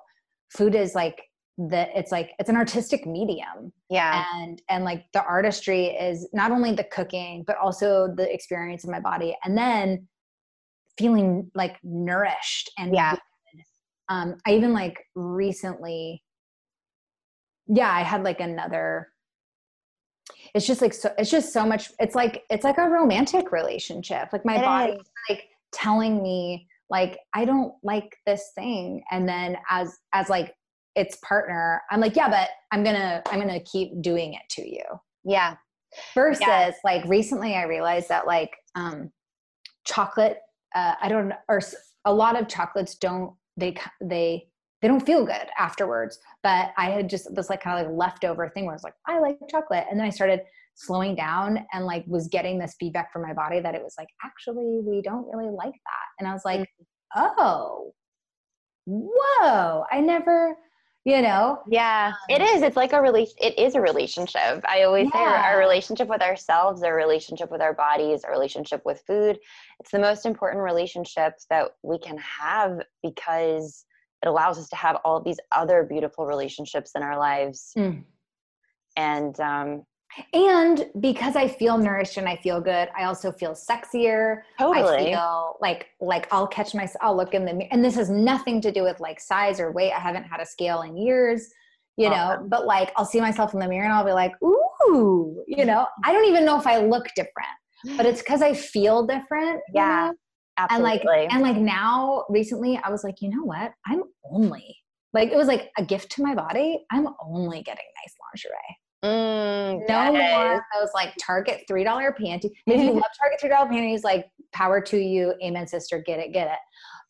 food is like the it's like it's an artistic medium. Yeah. And and like the artistry is not only the cooking but also the experience of my body and then feeling like nourished and yeah. good. um i even like recently yeah i had like another it's just like so it's just so much it's like it's like a romantic relationship. Like my body like telling me like i don't like this thing. And then as as like its partner i'm like yeah but i'm gonna i'm gonna keep doing it to you. Yeah. Versus yeah. like recently i realized that like um chocolate uh i don't or a lot of chocolates don't they they they don't feel good afterwards. But i had just this like kind of like leftover thing where i was like i like chocolate. And then i started slowing down and like was getting this feedback from my body that it was like actually we don't really like that and i was like mm-hmm. oh whoa i never you know yeah it um, is it's like a relation it is a relationship i always yeah. say our, our, relationship with ourselves our relationship with our bodies our relationship with food it's the most important relationship that we can have because it allows us to have all these other beautiful relationships in our lives mm. and um, and because i feel nourished and i feel good i also feel sexier. Totally. i feel like like i'll catch myself i'll look in the mirror and this has nothing to do with like size or weight. I haven't had a scale in years you know but like i'll see myself in the mirror and i'll be like ooh you know? I don't even know if i look different but it's because i feel different yeah you know? Absolutely. and like and like now recently i was like you know what? I'm only like it was like a gift to my body. I'm only getting nice lingerie Mm, no more those like Target three dollar panties. If you love Target three dollar panties, like power to you, amen, sister, get it, get it.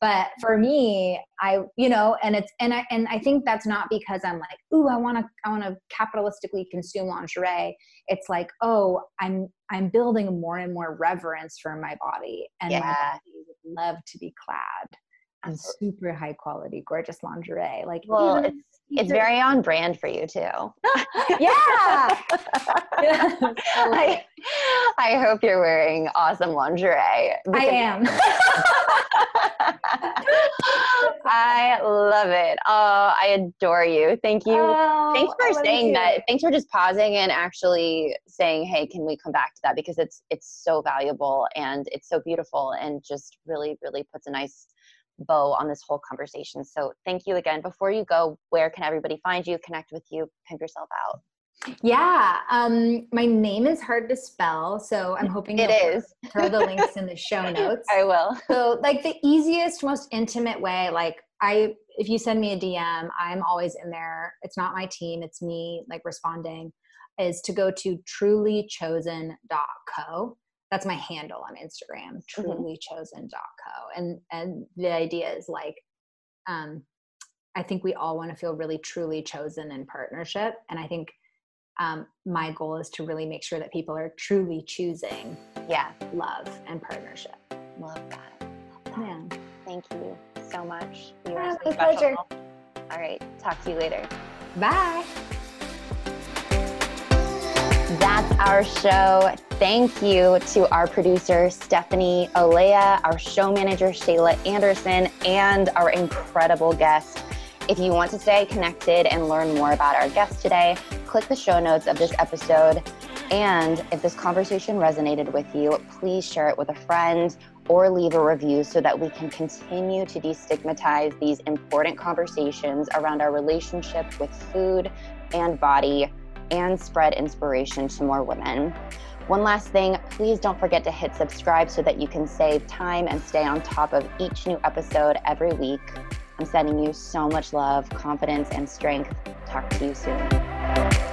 but for me i you know and it's and i and i think that's not because i'm like ooh i want to i want to capitalistically consume lingerie it's like oh i'm i'm building more and more reverence for my body and yeah. my body would love to be clad in super high quality gorgeous lingerie like well it's it's very on brand for you too. *laughs* *laughs* yeah. yeah. I, I hope you're wearing awesome lingerie. I am. *laughs* I love it. Oh, I adore you. Thank you. Oh, thanks for saying that. Thanks for just pausing and actually saying, "Hey, can we come back to that?" Because it's it's so valuable and it's so beautiful and just really really puts a nice bow on this whole conversation. So thank you again. Before you go, where can everybody find you, connect with you, pimp yourself out? Yeah, um, my name is hard to spell, so I'm *laughs* hoping it is. throw the links in the *laughs* show notes. I will. So, like the easiest, most intimate way, like I, if you send me a DM, I'm always in there. It's not my team; it's me, like responding. Is to go to trulychosen.co that's my handle on Instagram, mm-hmm. trulychosen.co. And and the idea is like um I think we all want to feel really truly chosen in partnership. And I think um, my goal is to really make sure that people are truly choosing yeah love and partnership love that, love that. yeah thank you so much you are so pleasure all right talk to you later bye that's our show. Thank you to our producer, Stephanie Olea, our show manager, Shayla Anderson, and our incredible guest. If you want to stay connected and learn more about our guest today, click the show notes of this episode. And if this conversation resonated with you, please share it with a friend or leave a review so that we can continue to destigmatize these important conversations around our relationship with food and body and spread inspiration to more women. One last thing, please don't forget to hit subscribe so that you can save time and stay on top of each new episode every week. I'm sending you so much love, confidence, and strength. Talk to you soon.